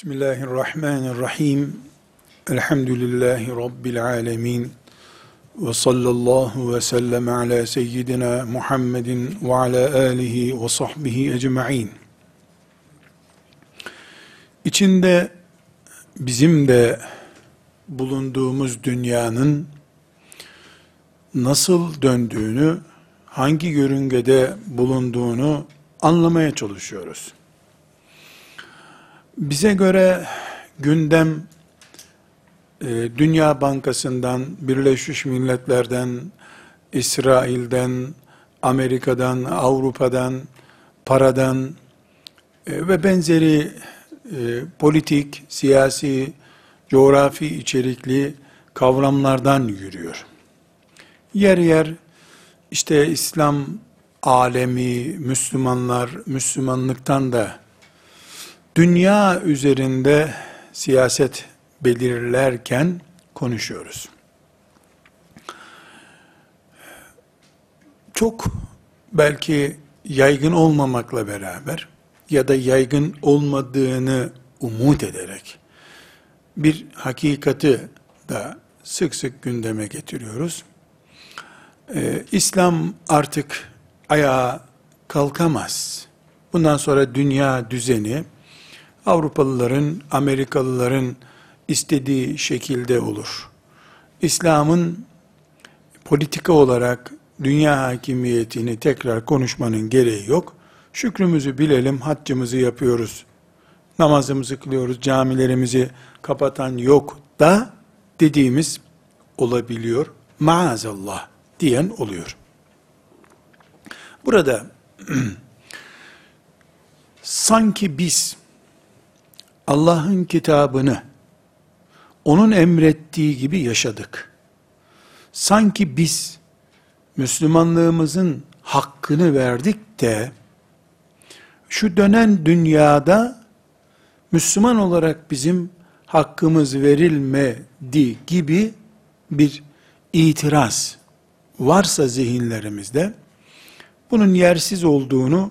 Bismillahirrahmanirrahim. Elhamdülillahi Rabbil alemin. Ve sallallahu ve sellem ala seyyidina Muhammedin ve ala alihi ve sahbihi ecma'in. İçinde bizim de bulunduğumuz dünyanın nasıl döndüğünü, hangi yörüngede bulunduğunu anlamaya çalışıyoruz. Bize göre gündem e, Dünya Bankası'ndan, Birleşmiş Milletler'den, İsrail'den, Amerika'dan, Avrupa'dan, paradan e, ve benzeri e, politik, siyasi, coğrafi içerikli kavramlardan yürüyor. Yer yer işte İslam alemi, Müslümanlar, Müslümanlıktan da dünya üzerinde siyaset belirlerken konuşuyoruz. Çok belki yaygın olmamakla beraber ya da yaygın olmadığını umut ederek bir hakikati da sık sık gündeme getiriyoruz. Ee, İslam artık ayağa kalkamaz. Bundan sonra dünya düzeni Avrupalıların, Amerikalıların istediği şekilde olur. İslam'ın politika olarak dünya hakimiyetini tekrar konuşmanın gereği yok. Şükrümüzü bilelim, haccımızı yapıyoruz, namazımızı kılıyoruz, camilerimizi kapatan yok da dediğimiz olabiliyor. Maazallah diyen oluyor. Burada sanki biz Allah'ın kitabını onun emrettiği gibi yaşadık. Sanki biz Müslümanlığımızın hakkını verdik de şu dönen dünyada Müslüman olarak bizim hakkımız verilmedi gibi bir itiraz varsa zihinlerimizde bunun yersiz olduğunu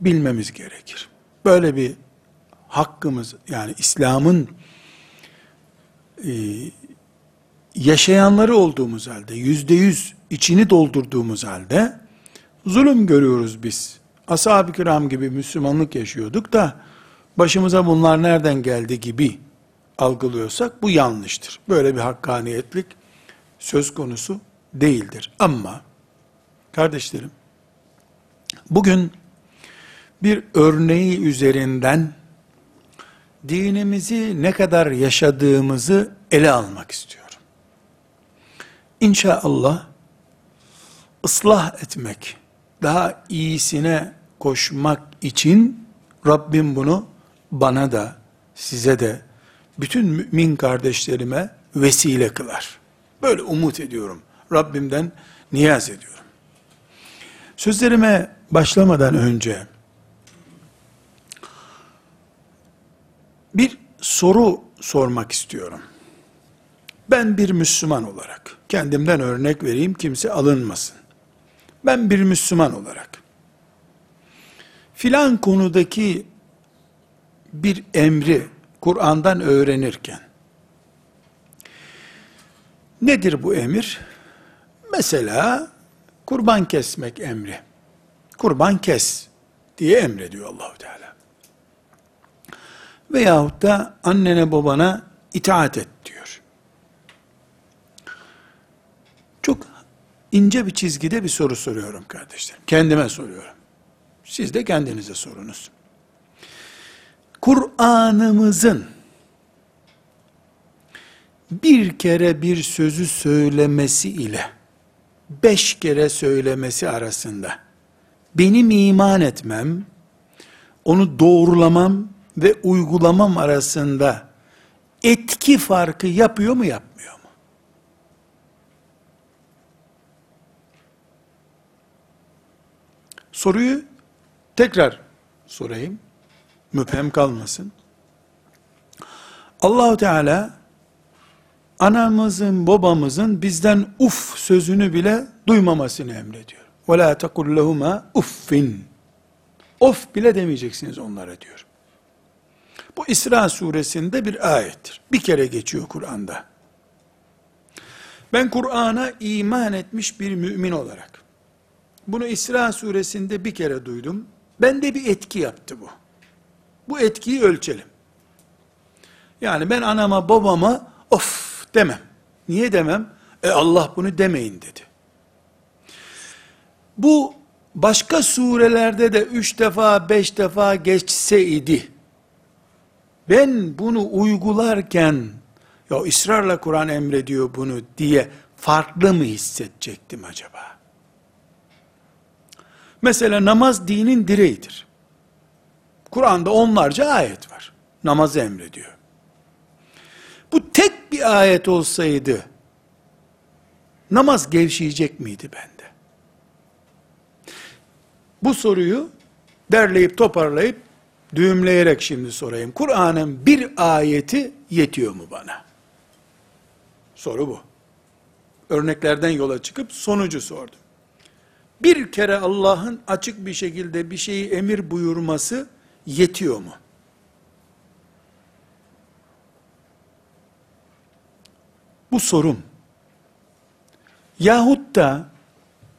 bilmemiz gerekir. Böyle bir hakkımız yani İslam'ın e, yaşayanları olduğumuz halde yüzde yüz içini doldurduğumuz halde zulüm görüyoruz biz. Ashab-ı kiram gibi Müslümanlık yaşıyorduk da başımıza bunlar nereden geldi gibi algılıyorsak bu yanlıştır. Böyle bir hakkaniyetlik söz konusu değildir. Ama kardeşlerim bugün bir örneği üzerinden dinimizi ne kadar yaşadığımızı ele almak istiyorum. İnşallah ıslah etmek, daha iyisine koşmak için Rabbim bunu bana da size de bütün mümin kardeşlerime vesile kılar. Böyle umut ediyorum. Rabbimden niyaz ediyorum. Sözlerime başlamadan önce bir soru sormak istiyorum. Ben bir Müslüman olarak, kendimden örnek vereyim kimse alınmasın. Ben bir Müslüman olarak, filan konudaki bir emri Kur'an'dan öğrenirken, nedir bu emir? Mesela, kurban kesmek emri. Kurban kes diye emrediyor Allahu Teala veyahut da annene babana itaat et diyor. Çok ince bir çizgide bir soru soruyorum kardeşlerim. Kendime soruyorum. Siz de kendinize sorunuz. Kur'an'ımızın bir kere bir sözü söylemesi ile beş kere söylemesi arasında benim iman etmem, onu doğrulamam ve uygulamam arasında etki farkı yapıyor mu yapmıyor mu? Soruyu tekrar sorayım. Müphem kalmasın. Allahu Teala anamızın babamızın bizden uf sözünü bile duymamasını emrediyor. La tekul lehuma uffin. Of bile demeyeceksiniz onlara diyor. Bu İsra suresinde bir ayettir. Bir kere geçiyor Kur'an'da. Ben Kur'an'a iman etmiş bir mümin olarak, bunu İsra suresinde bir kere duydum. Bende bir etki yaptı bu. Bu etkiyi ölçelim. Yani ben anama babama of demem. Niye demem? E Allah bunu demeyin dedi. Bu başka surelerde de üç defa beş defa geçseydi, ben bunu uygularken, ya ısrarla Kur'an emrediyor bunu diye farklı mı hissedecektim acaba? Mesela namaz dinin direğidir. Kur'an'da onlarca ayet var. Namazı emrediyor. Bu tek bir ayet olsaydı, namaz gevşeyecek miydi bende? Bu soruyu derleyip toparlayıp düğümleyerek şimdi sorayım. Kur'an'ın bir ayeti yetiyor mu bana? Soru bu. Örneklerden yola çıkıp sonucu sordum. Bir kere Allah'ın açık bir şekilde bir şeyi emir buyurması yetiyor mu? Bu sorum. Yahut da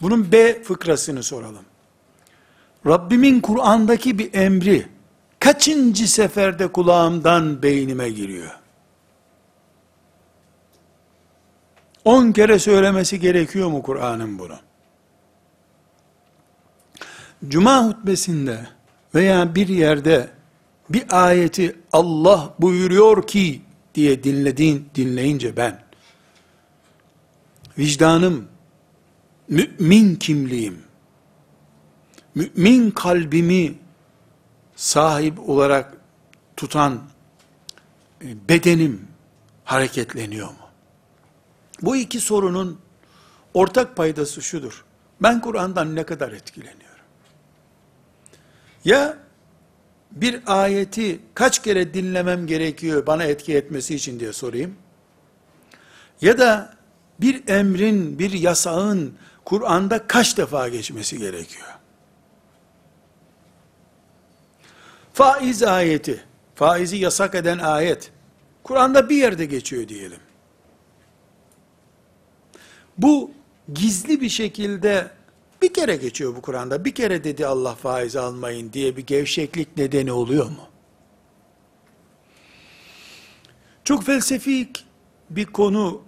bunun B fıkrasını soralım. Rabbimin Kur'an'daki bir emri kaçıncı seferde kulağımdan beynime giriyor? On kere söylemesi gerekiyor mu Kur'an'ın bunu? Cuma hutbesinde veya bir yerde bir ayeti Allah buyuruyor ki diye dinlediğin dinleyince ben vicdanım mümin kimliğim mümin kalbimi sahip olarak tutan e, bedenim hareketleniyor mu? Bu iki sorunun ortak paydası şudur. Ben Kur'an'dan ne kadar etkileniyorum? Ya bir ayeti kaç kere dinlemem gerekiyor bana etki etmesi için diye sorayım. Ya da bir emrin, bir yasağın Kur'an'da kaç defa geçmesi gerekiyor? Faiz ayeti, faizi yasak eden ayet, Kur'an'da bir yerde geçiyor diyelim. Bu gizli bir şekilde bir kere geçiyor bu Kur'an'da. Bir kere dedi Allah faiz almayın diye bir gevşeklik nedeni oluyor mu? Çok felsefik bir konu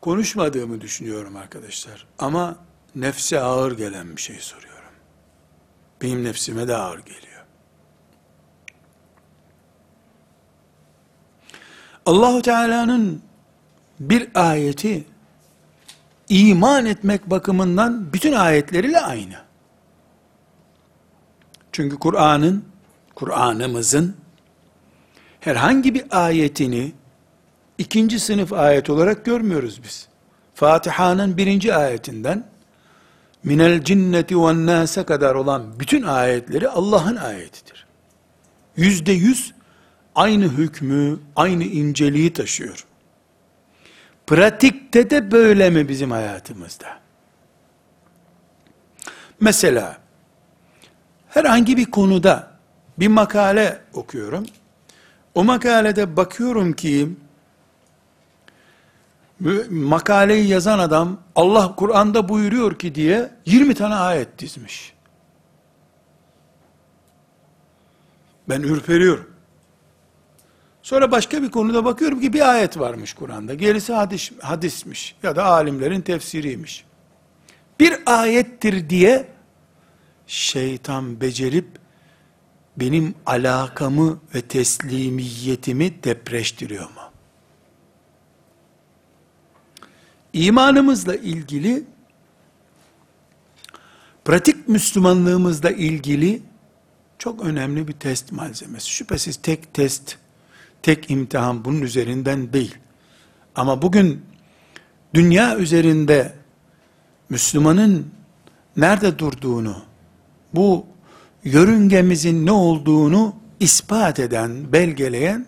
konuşmadığımı düşünüyorum arkadaşlar. Ama nefse ağır gelen bir şey soruyorum. Benim nefsime de ağır geliyor. Allahu Teala'nın bir ayeti iman etmek bakımından bütün ayetleriyle aynı. Çünkü Kur'an'ın, Kur'an'ımızın herhangi bir ayetini ikinci sınıf ayet olarak görmüyoruz biz. Fatiha'nın birinci ayetinden minel cinneti ve nase kadar olan bütün ayetleri Allah'ın ayetidir. Yüzde yüz aynı hükmü, aynı inceliği taşıyor. Pratikte de böyle mi bizim hayatımızda? Mesela herhangi bir konuda bir makale okuyorum. O makalede bakıyorum ki makaleyi yazan adam Allah Kur'an'da buyuruyor ki diye 20 tane ayet dizmiş. Ben ürperiyorum. Sonra başka bir konuda bakıyorum ki bir ayet varmış Kur'an'da. Gerisi hadis, hadismiş ya da alimlerin tefsiriymiş. Bir ayettir diye şeytan becerip benim alakamı ve teslimiyetimi depreştiriyor mu? İmanımızla ilgili pratik Müslümanlığımızla ilgili çok önemli bir test malzemesi. Şüphesiz tek test tek imtihan bunun üzerinden değil. Ama bugün dünya üzerinde Müslümanın nerede durduğunu, bu yörüngemizin ne olduğunu ispat eden, belgeleyen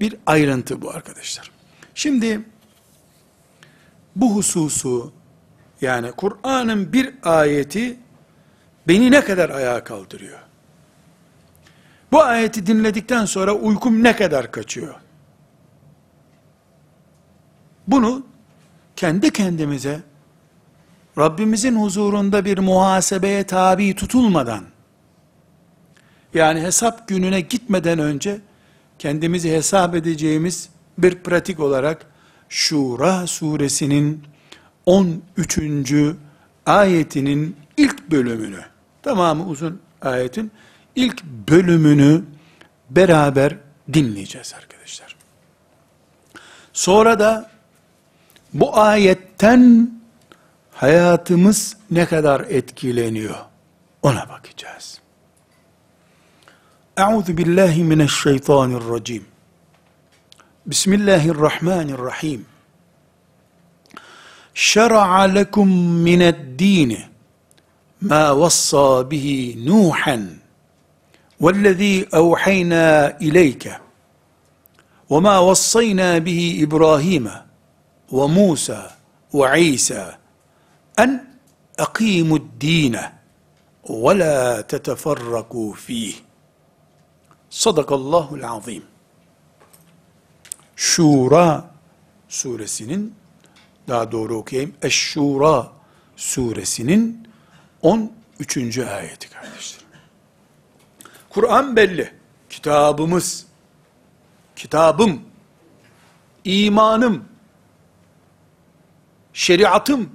bir ayrıntı bu arkadaşlar. Şimdi bu hususu yani Kur'an'ın bir ayeti beni ne kadar ayağa kaldırıyor? Bu ayeti dinledikten sonra uykum ne kadar kaçıyor? Bunu kendi kendimize Rabbimizin huzurunda bir muhasebeye tabi tutulmadan yani hesap gününe gitmeden önce kendimizi hesap edeceğimiz bir pratik olarak Şura suresinin 13. ayetinin ilk bölümünü, tamamı uzun ayetin ilk bölümünü beraber dinleyeceğiz arkadaşlar. Sonra da bu ayetten hayatımız ne kadar etkileniyor ona bakacağız. Euzu billahi mineşşeytanirracim. Bismillahirrahmanirrahim. Şer'a lekum mined-din ma vassa bihi Nuhan والذي أوحينا إليك وما وصينا به إبراهيم وموسى وعيسى أن أقيموا الدين ولا تتفرقوا فيه صدق الله العظيم Şura suresinin daha doğru okuyayım. Eş-Şura suresinin 13. ayeti kardeşler. Kur'an belli. Kitabımız, kitabım, imanım, şeriatım,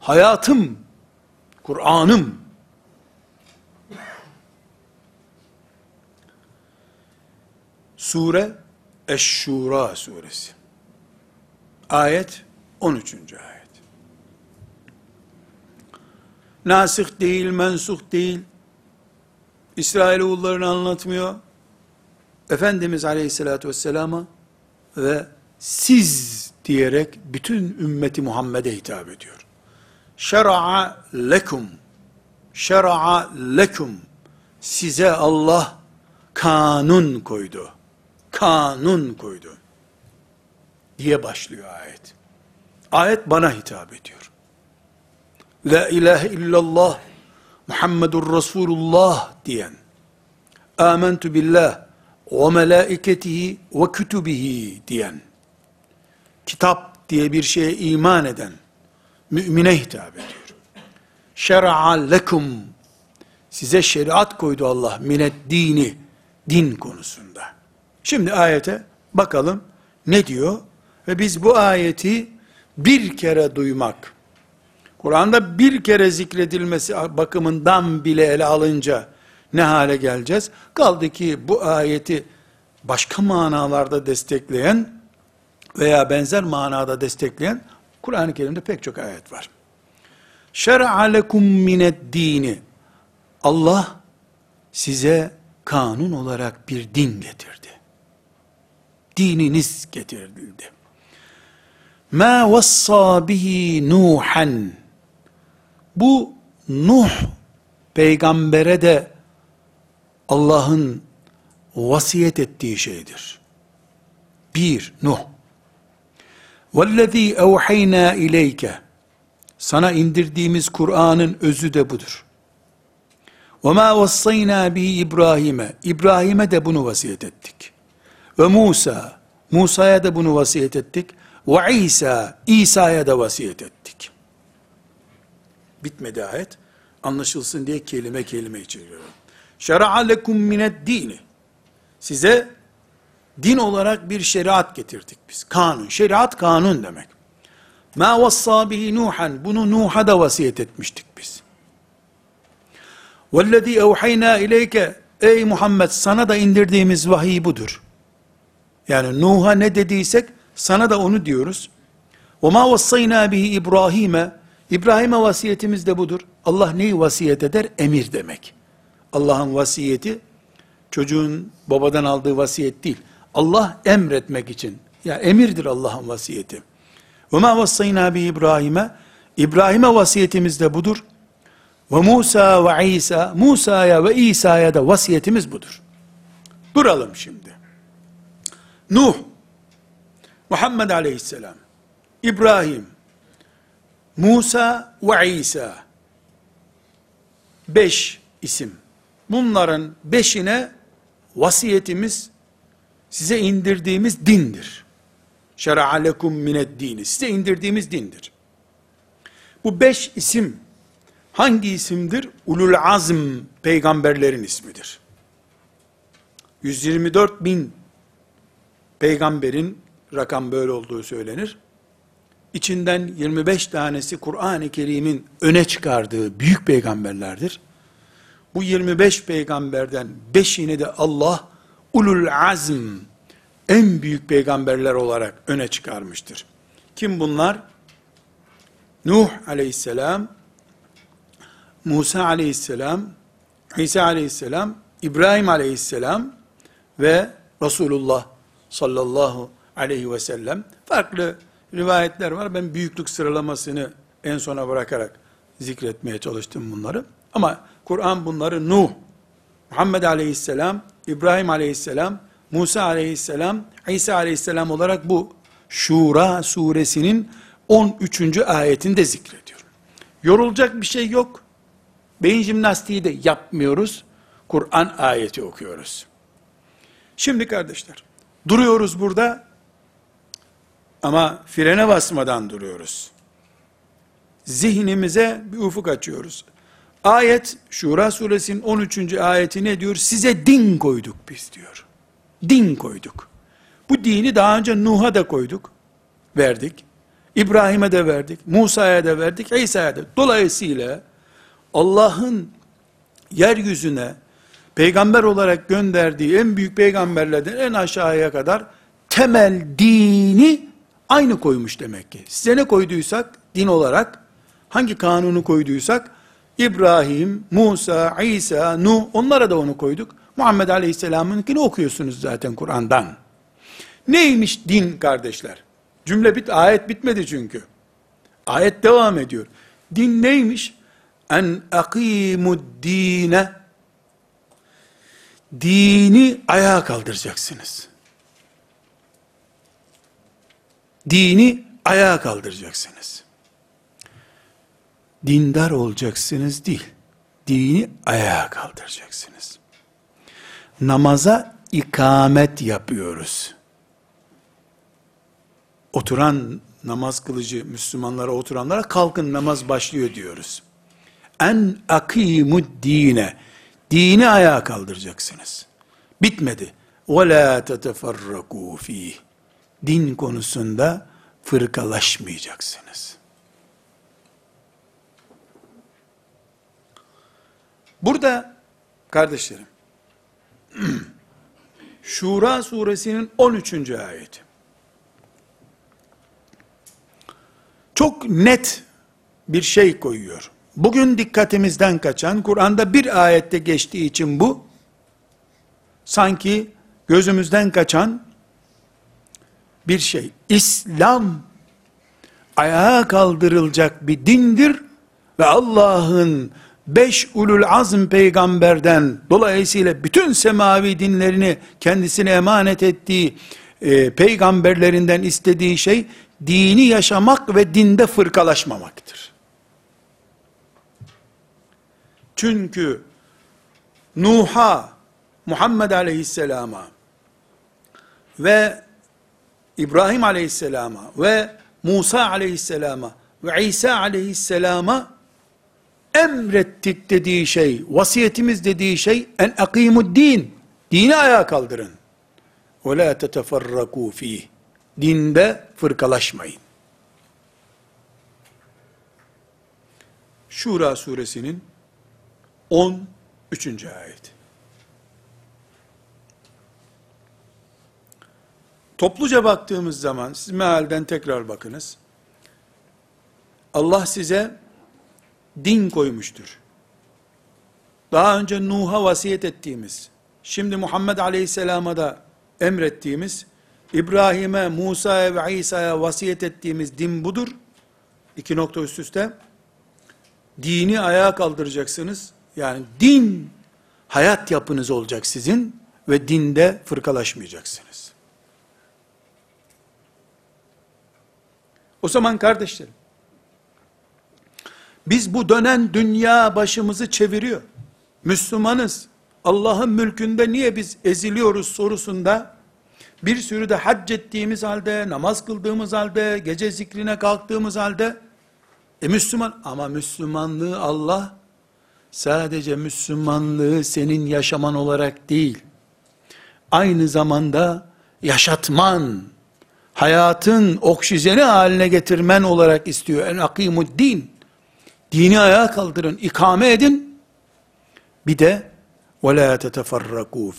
hayatım, Kur'an'ım. Sure Eş-Şura suresi. Ayet 13. ayet. Nasih değil, mensuh değil. İsrailoğullarını anlatmıyor. Efendimiz Aleyhisselatü Vesselam'a ve siz diyerek bütün ümmeti Muhammed'e hitap ediyor. Şer'a lekum şer'a lekum size Allah kanun koydu. Kanun koydu. diye başlıyor ayet. Ayet bana hitap ediyor. La ilahe illallah Muhammedur Resulullah diyen, amentu billah ve melaiketihi ve kütübihi diyen, kitap diye bir şeye iman eden, mümine hitap ediyor. Şer'a lekum, size şeriat koydu Allah, minet dini, din konusunda. Şimdi ayete bakalım ne diyor? Ve biz bu ayeti bir kere duymak, Kur'an'da bir kere zikredilmesi bakımından bile ele alınca ne hale geleceğiz? Kaldı ki bu ayeti başka manalarda destekleyen veya benzer manada destekleyen Kur'an-ı Kerim'de pek çok ayet var. Şer'a lekum mined dini. Allah size kanun olarak bir din getirdi. Dininiz getirildi. Ma vassa bihi Nuhan. Bu Nuh peygambere de Allah'ın vasiyet ettiği şeydir. Bir, Nuh. وَالَّذ۪ي اَوْحَيْنَا اِلَيْكَ Sana indirdiğimiz Kur'an'ın özü de budur. وَمَا وَصَّيْنَا بِهِ İbrahim'e İbrahim'e de bunu vasiyet ettik. Ve Musa, Musa'ya da bunu vasiyet ettik. Ve İsa, İsa'ya da vasiyet ettik. Bitmedi ayet. Anlaşılsın diye kelime kelime içeriyorum. Şer'a lekum mined dini. Size din olarak bir şeriat getirdik biz. Kanun. Şeriat kanun demek. Ma vassa bihi Nuhan. Bunu Nuh'a da vasiyet etmiştik biz. Vellezî evhayna ileyke. Ey Muhammed sana da indirdiğimiz vahiy budur. Yani Nuh'a ne dediysek sana da onu diyoruz. Ma vassayna bihi İbrahim'e İbrahim'e vasiyetimiz de budur. Allah neyi vasiyet eder? Emir demek. Allah'ın vasiyeti çocuğun babadan aldığı vasiyet değil. Allah emretmek için. Ya emirdir Allah'ın vasiyeti. Ve ma vassayna bi İbrahim'e İbrahim'e vasiyetimiz de budur. Ve Musa ve İsa Musa'ya ve İsa'ya da vasiyetimiz budur. Duralım şimdi. Nuh Muhammed Aleyhisselam İbrahim Musa ve İsa beş isim. Bunların beşine vasiyetimiz size indirdiğimiz dindir. Şer'a lekum mined dini. Size indirdiğimiz dindir. Bu beş isim hangi isimdir? Ulul azm peygamberlerin ismidir. 124 bin peygamberin rakam böyle olduğu söylenir. İçinden 25 tanesi Kur'an-ı Kerim'in öne çıkardığı büyük peygamberlerdir. Bu 25 peygamberden 5'ini de Allah ulul azm en büyük peygamberler olarak öne çıkarmıştır. Kim bunlar? Nuh aleyhisselam, Musa aleyhisselam, İsa aleyhisselam, İbrahim aleyhisselam ve Resulullah sallallahu aleyhi ve sellem. Farklı rivayetler var. Ben büyüklük sıralamasını en sona bırakarak zikretmeye çalıştım bunları. Ama Kur'an bunları Nuh, Muhammed aleyhisselam, İbrahim aleyhisselam, Musa aleyhisselam, İsa aleyhisselam olarak bu Şura suresinin 13. ayetinde zikrediyor. Yorulacak bir şey yok. Beyin jimnastiği de yapmıyoruz. Kur'an ayeti okuyoruz. Şimdi kardeşler, duruyoruz burada ama frene basmadan duruyoruz. Zihnimize bir ufuk açıyoruz. Ayet, Şura suresinin 13. ayeti ne diyor? Size din koyduk biz diyor. Din koyduk. Bu dini daha önce Nuh'a da koyduk, verdik. İbrahim'e de verdik, Musa'ya da verdik, İsa'ya da. Dolayısıyla Allah'ın yeryüzüne peygamber olarak gönderdiği en büyük peygamberlerden en aşağıya kadar temel dini aynı koymuş demek ki. Size ne koyduysak din olarak hangi kanunu koyduysak İbrahim, Musa, İsa, Nuh onlara da onu koyduk. Muhammed Aleyhisselam'ınkini okuyorsunuz zaten Kur'an'dan. Neymiş din kardeşler? Cümle bit, ayet bitmedi çünkü. Ayet devam ediyor. Din neymiş? En akimud dine dini ayağa kaldıracaksınız. Dini ayağa kaldıracaksınız. Dindar olacaksınız değil. Dini ayağa kaldıracaksınız. Namaza ikamet yapıyoruz. Oturan namaz kılıcı Müslümanlara oturanlara kalkın namaz başlıyor diyoruz. En akimud dine. Dini ayağa kaldıracaksınız. Bitmedi. Ve la teteferraku. Din konusunda fırkalaşmayacaksınız. Burada kardeşlerim, Şura suresinin 13. ayeti. Çok net bir şey koyuyor. Bugün dikkatimizden kaçan, Kur'an'da bir ayette geçtiği için bu, sanki gözümüzden kaçan bir şey. İslam ayağa kaldırılacak bir dindir ve Allah'ın beş ulul azm peygamberden dolayısıyla bütün semavi dinlerini kendisine emanet ettiği e, peygamberlerinden istediği şey dini yaşamak ve dinde fırkalaşmamaktır. Çünkü Nuh'a, Muhammed aleyhisselama ve İbrahim aleyhisselama ve Musa aleyhisselama ve İsa aleyhisselama emrettik dediği şey, vasiyetimiz dediği şey en akimud din. Dini ayağa kaldırın. Ve la teteferrakû fîh. Dinde fırkalaşmayın. Şura suresinin 13. ayet. Topluca baktığımız zaman, siz mealden tekrar bakınız. Allah size din koymuştur. Daha önce Nuh'a vasiyet ettiğimiz, şimdi Muhammed Aleyhisselam'a da emrettiğimiz, İbrahim'e, Musa'ya ve İsa'ya vasiyet ettiğimiz din budur. İki nokta üst üste. Dini ayağa kaldıracaksınız. Yani din hayat yapınız olacak sizin ve dinde fırkalaşmayacaksınız. O zaman kardeşlerim, biz bu dönen dünya başımızı çeviriyor. Müslümanız. Allah'ın mülkünde niye biz eziliyoruz sorusunda, bir sürü de hac ettiğimiz halde, namaz kıldığımız halde, gece zikrine kalktığımız halde, e Müslüman, ama Müslümanlığı Allah, sadece Müslümanlığı senin yaşaman olarak değil, aynı zamanda yaşatman, hayatın oksijeni haline getirmen olarak istiyor. En akimu din. Dini ayağa kaldırın, ikame edin. Bir de ve la teteferraku.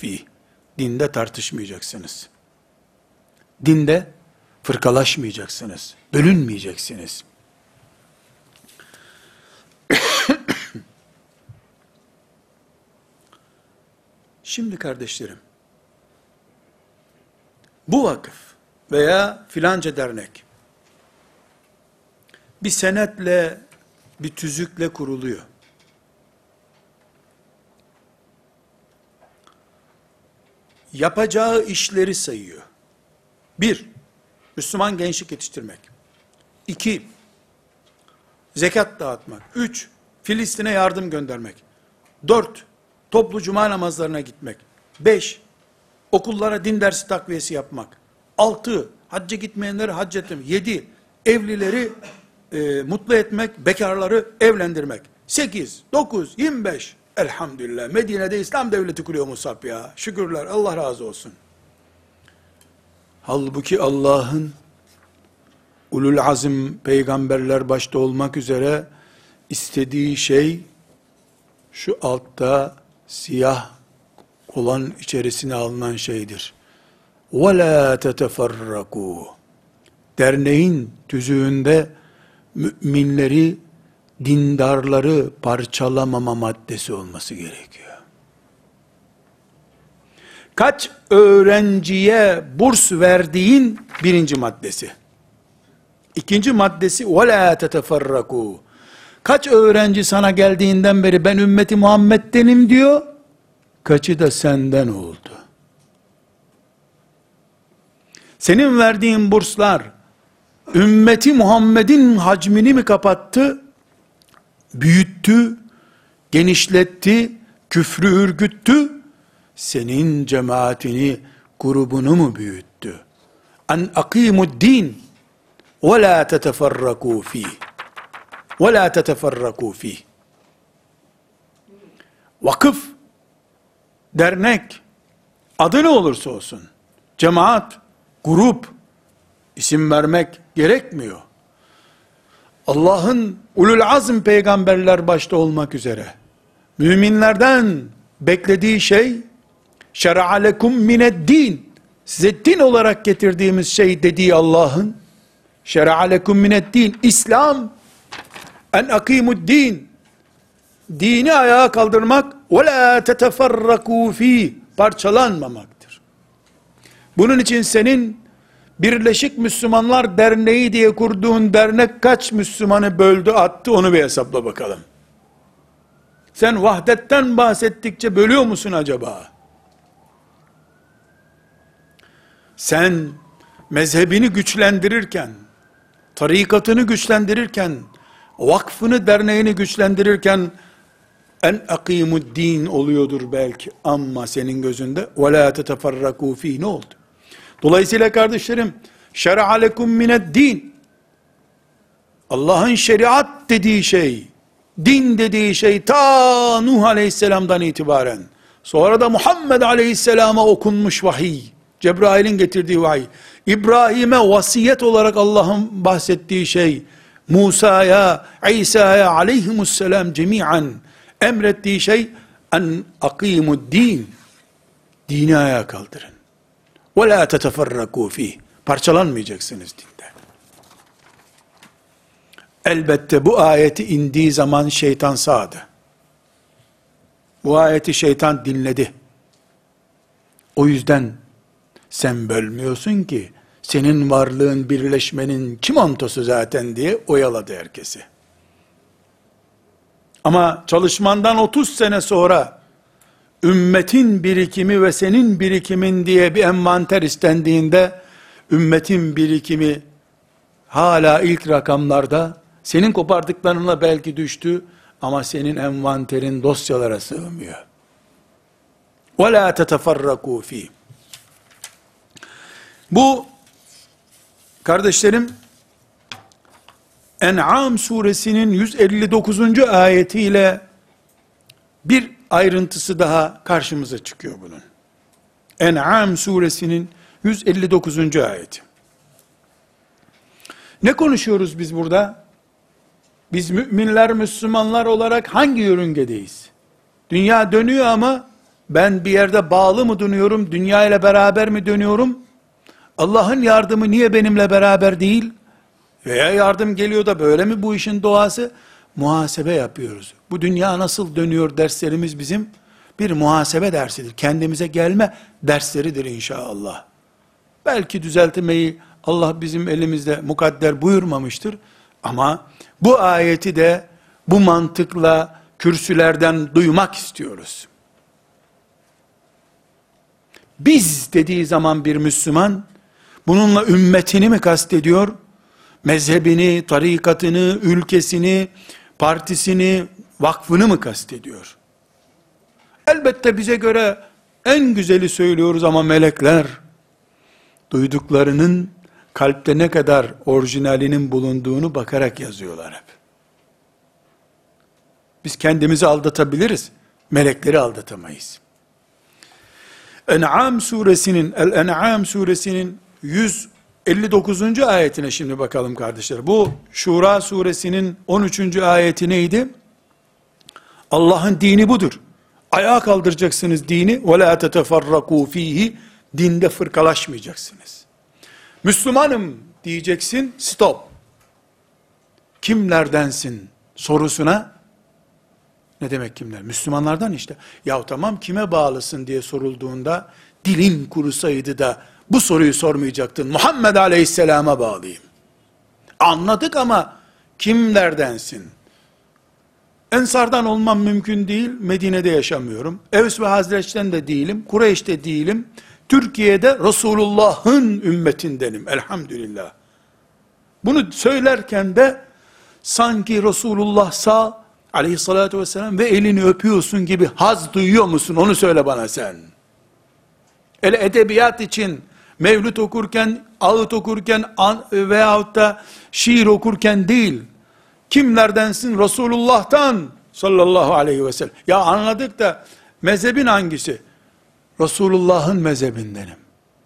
Dinde tartışmayacaksınız. Dinde fırkalaşmayacaksınız. Bölünmeyeceksiniz. Şimdi kardeşlerim, bu vakıf, veya filanca dernek bir senetle, bir tüzükle kuruluyor. Yapacağı işleri sayıyor. Bir, Müslüman gençlik yetiştirmek. İki, zekat dağıtmak. Üç, Filistin'e yardım göndermek. Dört, toplu cuma namazlarına gitmek. Beş, okullara din dersi takviyesi yapmak. Altı, hacca gitmeyenleri hac etmek. Yedi, evlileri e, mutlu etmek, bekarları evlendirmek. Sekiz, dokuz, yirmi beş. Elhamdülillah. Medine'de İslam devleti kuruyor Musab ya. Şükürler. Allah razı olsun. Halbuki Allah'ın ulul azim peygamberler başta olmak üzere istediği şey şu altta siyah olan içerisine alınan şeydir ve la. Derneğin tüzüğünde müminleri, dindarları parçalamama maddesi olması gerekiyor. Kaç öğrenciye burs verdiğin birinci maddesi. İkinci maddesi ve la. Kaç öğrenci sana geldiğinden beri ben ümmeti Muhammed'denim diyor. Kaçı da senden oldu. Senin verdiğin burslar, ümmeti Muhammed'in hacmini mi kapattı, büyüttü, genişletti, küfrü ürgüttü, senin cemaatini, grubunu mu büyüttü? En akimud din ve la teteferraku fih. Ve la teteferraku fih. Vakıf, dernek, adı ne olursa olsun, cemaat, grup, isim vermek gerekmiyor. Allah'ın ulul azm peygamberler başta olmak üzere, müminlerden beklediği şey, şer'a lekum mined din, size din olarak getirdiğimiz şey dediği Allah'ın, şer'a lekum mined din, İslam, en akimud din, dini ayağa kaldırmak, ve la teteferrakû fî, parçalanmamaktır. Bunun için senin Birleşik Müslümanlar Derneği diye kurduğun dernek kaç Müslümanı böldü attı onu bir hesapla bakalım. Sen vahdetten bahsettikçe bölüyor musun acaba? Sen mezhebini güçlendirirken, tarikatını güçlendirirken, vakfını, derneğini güçlendirirken, en akimud din oluyordur belki ama senin gözünde ve la teteferraku ne oldu? Dolayısıyla kardeşlerim, şer'a lekum mined din. Allah'ın şeriat dediği şey, din dediği şey ta Nuh aleyhisselamdan itibaren, sonra da Muhammed aleyhisselama okunmuş vahiy, Cebrail'in getirdiği vahiy, İbrahim'e vasiyet olarak Allah'ın bahsettiği şey, Musa'ya, İsa'ya aleyhimusselam cemiyen emrettiği şey, en akimud din, dini ayağa kaldırın. Ve la teteferraku fih. Parçalanmayacaksınız dinde. Elbette bu ayeti indiği zaman şeytan sağdı. Bu ayeti şeytan dinledi. O yüzden sen bölmüyorsun ki senin varlığın birleşmenin kimontosu zaten diye oyaladı herkesi. Ama çalışmandan 30 sene sonra ümmetin birikimi ve senin birikimin diye bir envanter istendiğinde, ümmetin birikimi hala ilk rakamlarda, senin kopardıklarınla belki düştü, ama senin envanterin dosyalara sığmıyor. وَلَا تَتَفَرَّقُوا ف۪يهِ Bu, kardeşlerim, En'am suresinin 159. ayetiyle bir ayrıntısı daha karşımıza çıkıyor bunun. En'am suresinin 159. ayeti. Ne konuşuyoruz biz burada? Biz müminler, Müslümanlar olarak hangi yörüngedeyiz? Dünya dönüyor ama ben bir yerde bağlı mı dönüyorum? Dünya ile beraber mi dönüyorum? Allah'ın yardımı niye benimle beraber değil? Veya yardım geliyor da böyle mi bu işin doğası? Muhasebe yapıyoruz. Bu dünya nasıl dönüyor derslerimiz bizim bir muhasebe dersidir. Kendimize gelme dersleridir inşallah. Belki düzeltmeyi Allah bizim elimizde mukadder buyurmamıştır. Ama bu ayeti de bu mantıkla kürsülerden duymak istiyoruz. Biz dediği zaman bir Müslüman, bununla ümmetini mi kastediyor? Mezhebini, tarikatını, ülkesini, partisini, vakfını mı kastediyor? Elbette bize göre en güzeli söylüyoruz ama melekler, duyduklarının kalpte ne kadar orijinalinin bulunduğunu bakarak yazıyorlar hep. Biz kendimizi aldatabiliriz, melekleri aldatamayız. En'am suresinin, El-En'am suresinin 159. ayetine şimdi bakalım kardeşler. Bu Şura suresinin 13. ayeti neydi? Allah'ın dini budur. Ayağa kaldıracaksınız dini. ve la تَتَفَرَّقُوا fihi Dinde fırkalaşmayacaksınız. Müslümanım diyeceksin, stop. Kimlerdensin sorusuna, ne demek kimler? Müslümanlardan işte. Ya tamam kime bağlısın diye sorulduğunda, dilin kurusaydı da bu soruyu sormayacaktın. Muhammed Aleyhisselam'a bağlıyım. Anladık ama kimlerdensin? Ensardan olmam mümkün değil. Medine'de yaşamıyorum. Evs ve Hazreç'ten de değilim. Kureyş'te değilim. Türkiye'de Resulullah'ın ümmetindenim. Elhamdülillah. Bunu söylerken de sanki Resulullah sağ aleyhissalatü vesselam ve elini öpüyorsun gibi haz duyuyor musun? Onu söyle bana sen. Ele edebiyat için mevlüt okurken, ağıt okurken veyahut da şiir okurken değil, kimlerdensin? Resulullah'tan sallallahu aleyhi ve sellem. Ya anladık da mezhebin hangisi? Resulullah'ın mezhebindenim.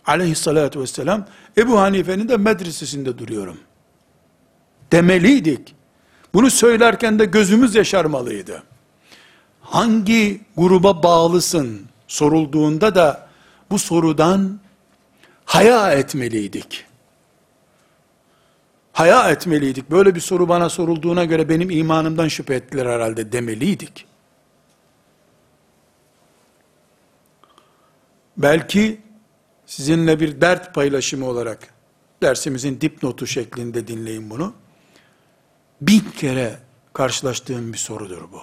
Aleyhissalatü vesselam, Ebu Hanife'nin de medresesinde duruyorum. Demeliydik. Bunu söylerken de gözümüz yaşarmalıydı. Hangi gruba bağlısın sorulduğunda da bu sorudan haya etmeliydik. Haya etmeliydik. Böyle bir soru bana sorulduğuna göre benim imanımdan şüphe ettiler herhalde demeliydik. Belki sizinle bir dert paylaşımı olarak dersimizin dipnotu şeklinde dinleyin bunu. Bin kere karşılaştığım bir sorudur bu.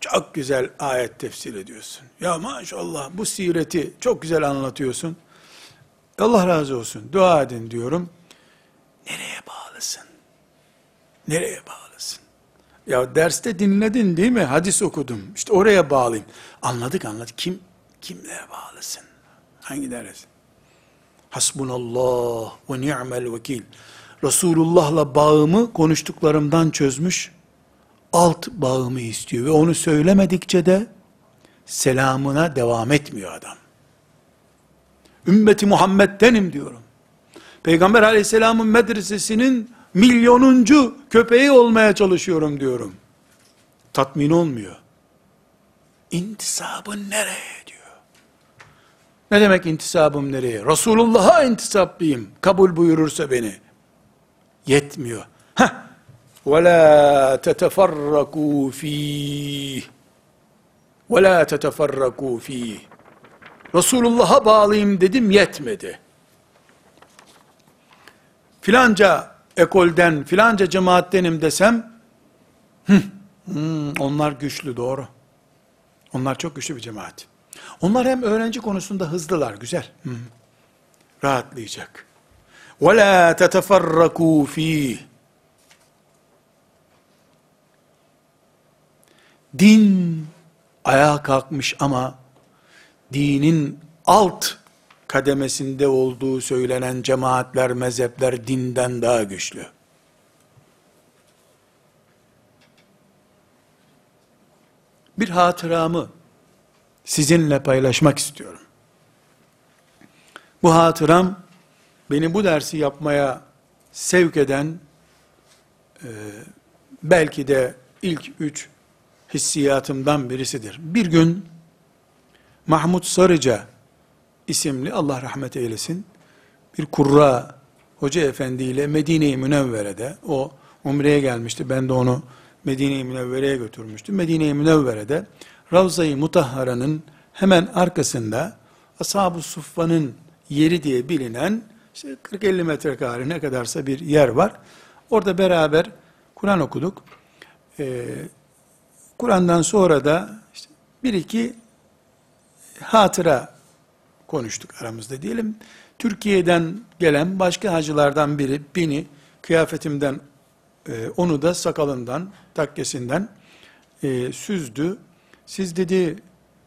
Çok güzel ayet tefsir ediyorsun. Ya maşallah bu sireti çok güzel anlatıyorsun. Allah razı olsun. Dua edin diyorum. Nereye bağlısın? Nereye bağlısın? Ya derste dinledin değil mi? Hadis okudum. İşte oraya bağlayayım. Anladık anladık. Kim kimlere bağlısın? Hangi ders? Hasbunallah ve ni'mel vekil. Resulullah'la bağımı konuştuklarımdan çözmüş. Alt bağımı istiyor ve onu söylemedikçe de selamına devam etmiyor adam. Ümmeti Muhammed'denim diyorum. Peygamber aleyhisselamın medresesinin milyonuncu köpeği olmaya çalışıyorum diyorum. Tatmin olmuyor. İntisabın nereye diyor. Ne demek intisabım nereye? Resulullah'a intisaplıyım. Kabul buyurursa beni. Yetmiyor. Heh. وَلَا تَتَفَرَّقُوا ف۪يهِ وَلَا تَتَفَرَّقُوا ف۪يهِ Resulullah'a bağlıyım dedim yetmedi. Filanca ekolden, filanca cemaattenim desem, hı, hmm, onlar güçlü doğru. Onlar çok güçlü bir cemaat. Onlar hem öğrenci konusunda hızlılar, güzel. Hı. Rahatlayacak. وَلَا تَتَفَرَّقُوا ف۪يهِ Din ayağa kalkmış ama dinin alt kademesinde olduğu söylenen cemaatler, mezhepler dinden daha güçlü. Bir hatıramı sizinle paylaşmak istiyorum. Bu hatıram beni bu dersi yapmaya sevk eden e, belki de ilk üç hissiyatımdan birisidir. Bir gün Mahmut Sarıca isimli Allah rahmet eylesin bir kurra hoca efendi ile Medine-i Münevvere'de o umreye gelmişti. Ben de onu Medine-i Münevvere'ye götürmüştüm. Medine-i Münevvere'de Ravza-i Mutahhara'nın hemen arkasında Ashab-ı Suffa'nın yeri diye bilinen işte 40-50 metrekare ne kadarsa bir yer var. Orada beraber Kur'an okuduk. Ee, Kur'an'dan sonra da işte bir iki hatıra konuştuk aramızda diyelim. Türkiye'den gelen başka hacılardan biri beni kıyafetimden e, onu da sakalından, takkesinden e, süzdü. Siz dedi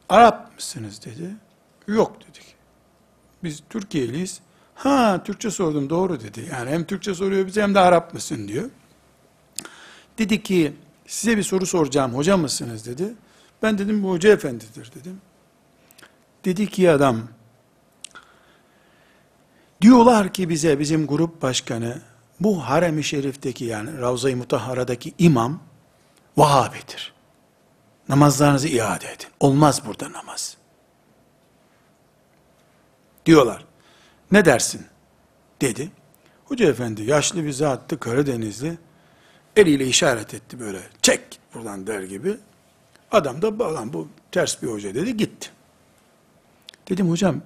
Arap mısınız dedi. Yok dedik. Biz Türkiye'liyiz. Ha Türkçe sordum doğru dedi. Yani hem Türkçe soruyor bize hem de Arap mısın diyor. Dedi ki size bir soru soracağım hoca mısınız dedi. Ben dedim bu hoca efendidir dedim. Dedi ki adam diyorlar ki bize bizim grup başkanı bu harem-i şerifteki yani Ravza-i Mutahhara'daki imam Vahabidir. Namazlarınızı iade edin. Olmaz burada namaz. Diyorlar. Ne dersin? Dedi. Hoca efendi yaşlı bir zattı Karadenizli. Eliyle işaret etti böyle. Çek buradan der gibi. Adam da bu ters bir hoca dedi gitti. Dedim hocam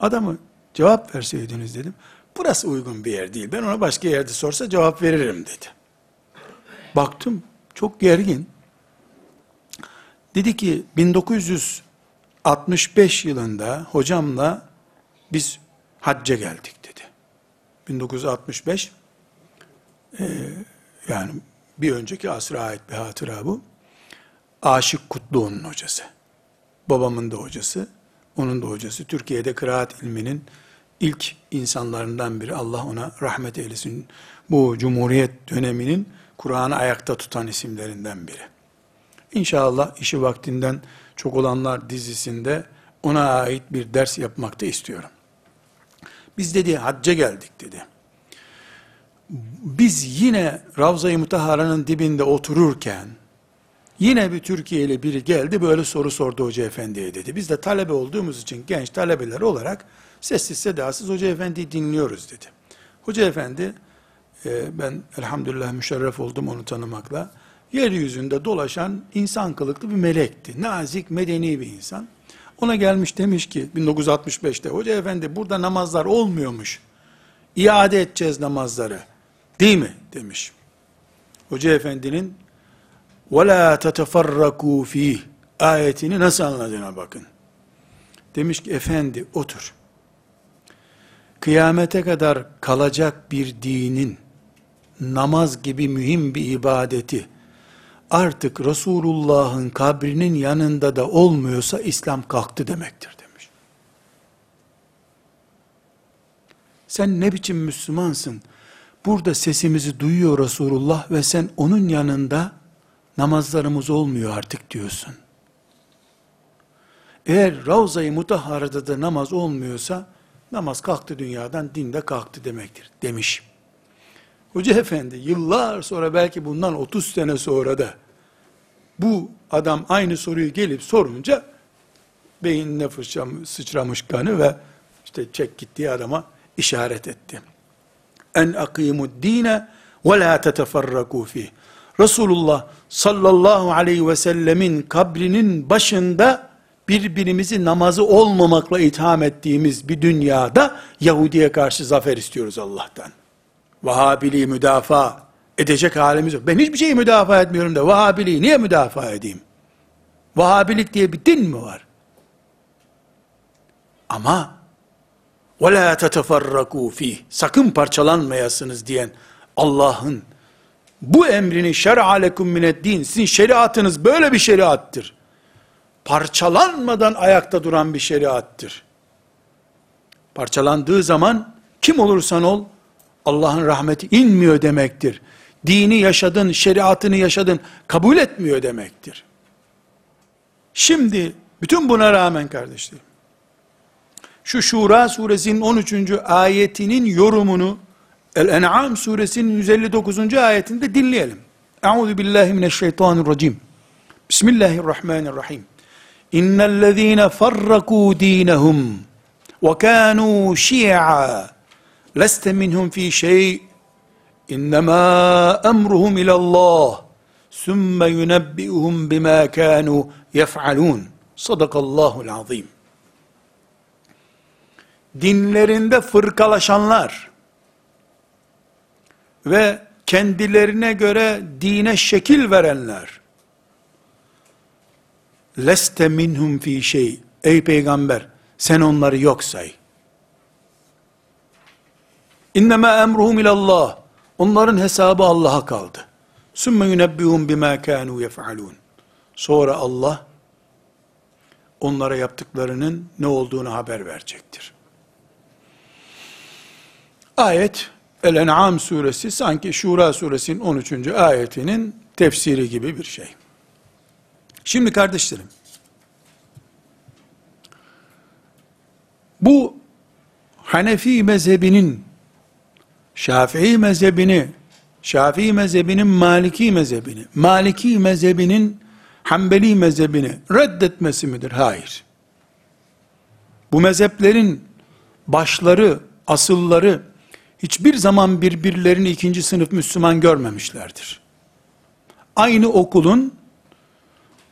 adamı cevap verseydiniz dedim. Burası uygun bir yer değil. Ben ona başka yerde sorsa cevap veririm dedi. Baktım çok gergin. Dedi ki 1965 yılında hocamla biz hacca geldik dedi. 1965 e, yani bir önceki asra ait bir hatıra bu. Aşık Kutluoğlu'nun hocası. Babamın da hocası, onun da hocası. Türkiye'de kıraat ilminin ilk insanlarından biri. Allah ona rahmet eylesin. Bu Cumhuriyet döneminin Kur'an'ı ayakta tutan isimlerinden biri. İnşallah işi vaktinden çok olanlar dizisinde ona ait bir ders yapmakta istiyorum. Biz dedi hacca geldik dedi. Biz yine Ravza-i Mutahara'nın dibinde otururken yine bir Türkiye'li biri geldi böyle soru sordu Hoca Efendi'ye dedi. Biz de talebe olduğumuz için genç talebeler olarak sessiz sedasız Hoca Efendi'yi dinliyoruz dedi. Hoca Efendi e, ben elhamdülillah müşerref oldum onu tanımakla. Yeryüzünde dolaşan insan kılıklı bir melekti. Nazik, medeni bir insan. Ona gelmiş demiş ki 1965'te hoca efendi burada namazlar olmuyormuş. İade edeceğiz namazları. Değil mi? demiş. Hoca efendinin وَلَا تَتَفَرَّكُوا ف۪يهِ ayetini nasıl anladığına bakın. Demiş ki efendi otur. Kıyamete kadar kalacak bir dinin namaz gibi mühim bir ibadeti artık Resulullah'ın kabrinin yanında da olmuyorsa İslam kalktı demektir demiş. Sen ne biçim Müslümansın? Burada sesimizi duyuyor Resulullah ve sen onun yanında namazlarımız olmuyor artık diyorsun. Eğer Ravza-i Mutahhara'da da namaz olmuyorsa namaz kalktı dünyadan, din de kalktı demektir demiş. Hoca efendi yıllar sonra belki bundan 30 sene sonra da bu adam aynı soruyu gelip sorunca beynine fırçam, sıçramış kanı ve işte çek gittiği adama işaret etti. En akimud dine ve la teteferraku fih. Resulullah sallallahu aleyhi ve sellemin kabrinin başında birbirimizi namazı olmamakla itham ettiğimiz bir dünyada Yahudi'ye karşı zafer istiyoruz Allah'tan. Vahabiliği müdafaa edecek halimiz yok. Ben hiçbir şeyi müdafaa etmiyorum da Vahabiliği niye müdafaa edeyim? Vahabilik diye bir din mi var? Ama وَلَا تَتَفَرَّقُوا ف۪يهِ Sakın parçalanmayasınız diyen Allah'ın bu emrini şer'a lekum mined din sizin şeriatınız böyle bir şeriattır. parçalanmadan ayakta duran bir şeriattır. Parçalandığı zaman kim olursan ol Allah'ın rahmeti inmiyor demektir. Dini yaşadın, şeriatını yaşadın, kabul etmiyor demektir. Şimdi bütün buna rağmen kardeşlerim, şu Şura suresinin 13. ayetinin yorumunu El-En'am suresinin 159. ayetinde dinleyelim. Euzu billahi mineşşeytanirracim. Bismillahirrahmanirrahim. İnnellezîne farrakû dînehum ve kânû şi'a leste minhum fî şey İnnemâ emruhum ilallah sümme yunebbi'uhum bima kânû yef'alûn. Sadakallahul azim. Dinlerinde fırkalaşanlar ve kendilerine göre dine şekil verenler. Leste minhum fi şey. Ey peygamber sen onları yok say. İnnema emruhum ilallah. Onların hesabı Allah'a kaldı. Sümme yunebbihum bima kanu yef'alun sonra Allah onlara yaptıklarının ne olduğunu haber verecektir. Ayet El-En'am suresi sanki Şura suresinin 13. ayetinin tefsiri gibi bir şey. Şimdi kardeşlerim, bu Hanefi mezhebinin, Şafii mezhebini, Şafii mezhebinin Maliki mezhebini, Maliki mezhebinin Hanbeli mezhebini reddetmesi midir? Hayır. Bu mezheplerin başları, asılları, hiçbir zaman birbirlerini ikinci sınıf Müslüman görmemişlerdir. Aynı okulun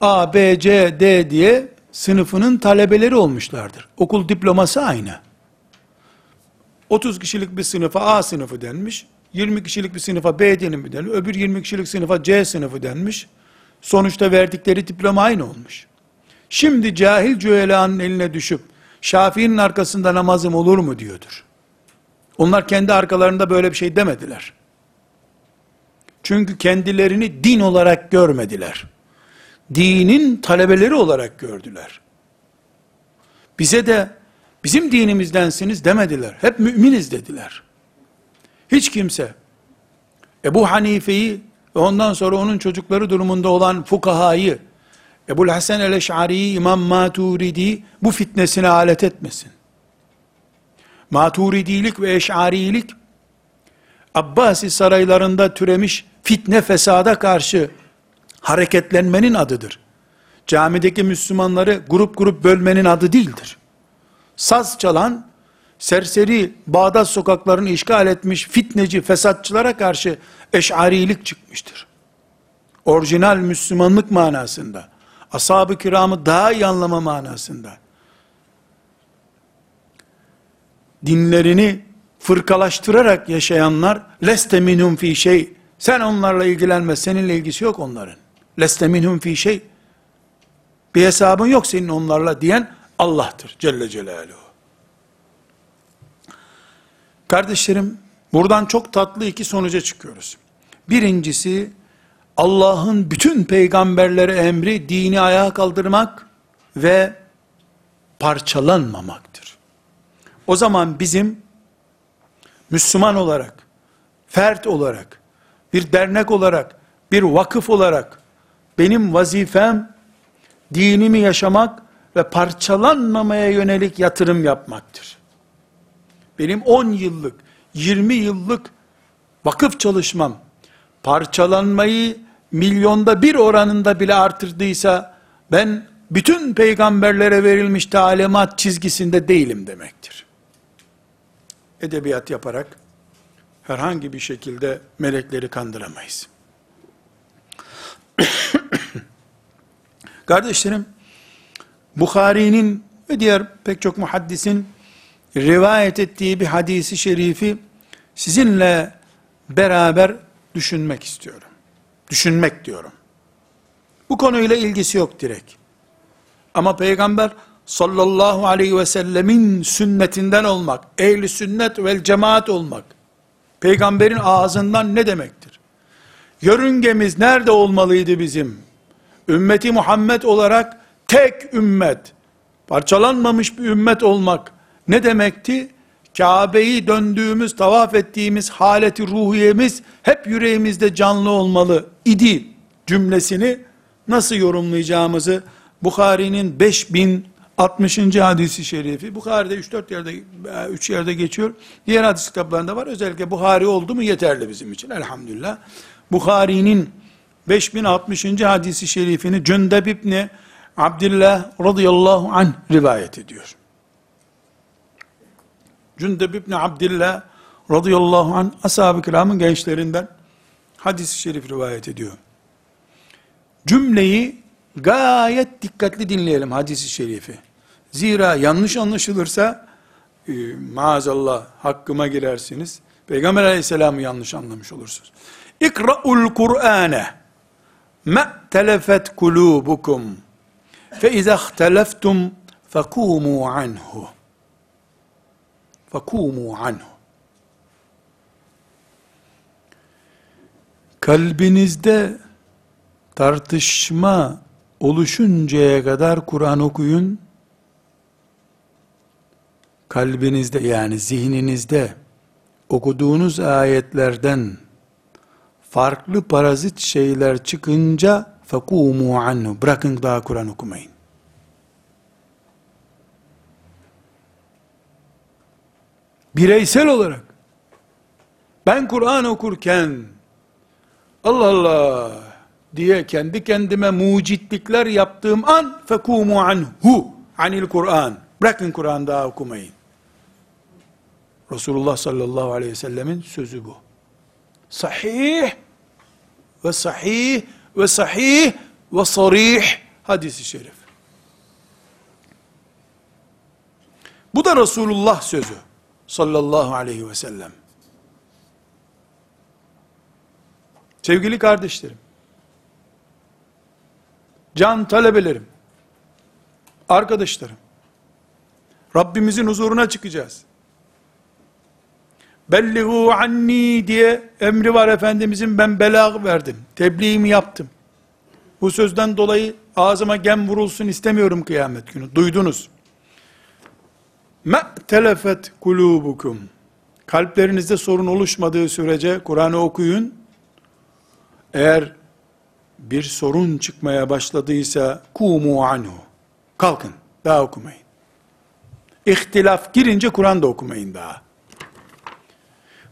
A, B, C, D diye sınıfının talebeleri olmuşlardır. Okul diploması aynı. 30 kişilik bir sınıfa A sınıfı denmiş, 20 kişilik bir sınıfa B denimi denmiş, öbür 20 kişilik sınıfa C sınıfı denmiş. Sonuçta verdikleri diploma aynı olmuş. Şimdi cahil cühelanın eline düşüp, Şafii'nin arkasında namazım olur mu diyordur. Onlar kendi arkalarında böyle bir şey demediler. Çünkü kendilerini din olarak görmediler. Dinin talebeleri olarak gördüler. Bize de bizim dinimizdensiniz demediler. Hep müminiz dediler. Hiç kimse Ebu Hanife'yi ve ondan sonra onun çocukları durumunda olan fukahayı, Ebu Hasan el-Eş'ari'yi, İmam Maturidi bu fitnesine alet etmesin. Maturidilik ve Eş'arilik, Abbasi saraylarında türemiş fitne fesada karşı hareketlenmenin adıdır. Camideki Müslümanları grup grup bölmenin adı değildir. Saz çalan, serseri Bağdat sokaklarını işgal etmiş fitneci, fesatçılara karşı eşarilik çıkmıştır. Orijinal Müslümanlık manasında, ashab-ı kiramı daha iyi anlama manasında, dinlerini fırkalaştırarak yaşayanlar leste minhum fi şey. Sen onlarla ilgilenme seninle ilgisi yok onların. Leste minhum fi şey. Bir hesabın yok senin onlarla diyen Allah'tır Celle Celaluhu. Kardeşlerim buradan çok tatlı iki sonuca çıkıyoruz. Birincisi Allah'ın bütün peygamberlere emri dini ayağa kaldırmak ve parçalanmamaktır o zaman bizim Müslüman olarak, fert olarak, bir dernek olarak, bir vakıf olarak benim vazifem dinimi yaşamak ve parçalanmamaya yönelik yatırım yapmaktır. Benim 10 yıllık, 20 yıllık vakıf çalışmam parçalanmayı milyonda bir oranında bile artırdıysa ben bütün peygamberlere verilmiş talimat çizgisinde değilim demektir edebiyat yaparak herhangi bir şekilde melekleri kandıramayız. Kardeşlerim, Bukhari'nin ve diğer pek çok muhaddisin rivayet ettiği bir hadisi şerifi sizinle beraber düşünmek istiyorum. Düşünmek diyorum. Bu konuyla ilgisi yok direkt. Ama peygamber sallallahu aleyhi ve sellemin sünnetinden olmak, ehli sünnet vel cemaat olmak, peygamberin ağzından ne demektir? Yörüngemiz nerede olmalıydı bizim? Ümmeti Muhammed olarak tek ümmet, parçalanmamış bir ümmet olmak ne demekti? Kabe'yi döndüğümüz, tavaf ettiğimiz haleti ruhiyemiz hep yüreğimizde canlı olmalı idi cümlesini nasıl yorumlayacağımızı Bukhari'nin 5060. hadisi şerifi, Bukhari'de 3-4 yerde, 3 yerde geçiyor. Diğer hadis kitaplarında var. Özellikle Bukhari oldu mu yeterli bizim için elhamdülillah. Bukhari'nin 5060. hadisi şerifini Cündeb İbni Abdullah radıyallahu anh rivayet ediyor. Cündeb İbni Abdullah radıyallahu anh ashab-ı kiramın gençlerinden hadis-i şerif rivayet ediyor. Cümleyi gayet dikkatli dinleyelim hadisi şerifi. Zira yanlış anlaşılırsa e, maazallah hakkıma girersiniz. Peygamber aleyhisselamı yanlış anlamış olursunuz. İkra'ul Kur'ane me telefet kulubukum fe izâ ihteleftum fekûmû anhu fekûmû anhu kalbinizde tartışma oluşuncaya kadar Kur'an okuyun. Kalbinizde yani zihninizde okuduğunuz ayetlerden farklı parazit şeyler çıkınca fekumu anhu bırakın daha Kur'an okumayın. Bireysel olarak ben Kur'an okurken Allah Allah diye kendi kendime mucitlikler yaptığım an fekumu anhu anil Kur'an. Bırakın Kur'an daha okumayın. Resulullah sallallahu aleyhi ve sellemin sözü bu. Sahih ve sahih ve sahih ve sarih hadisi şerif. Bu da Resulullah sözü sallallahu aleyhi ve sellem. Sevgili kardeşlerim, can talebelerim, arkadaşlarım, Rabbimizin huzuruna çıkacağız. Bellihu anni diye emri var Efendimizin ben belag verdim. Tebliğimi yaptım. Bu sözden dolayı ağzıma gem vurulsun istemiyorum kıyamet günü. Duydunuz. Me telefet kulubukum. Kalplerinizde sorun oluşmadığı sürece Kur'an'ı okuyun. Eğer bir sorun çıkmaya başladıysa kumu anhu. Kalkın. Daha okumayın. İhtilaf girince Kur'an'da okumayın daha.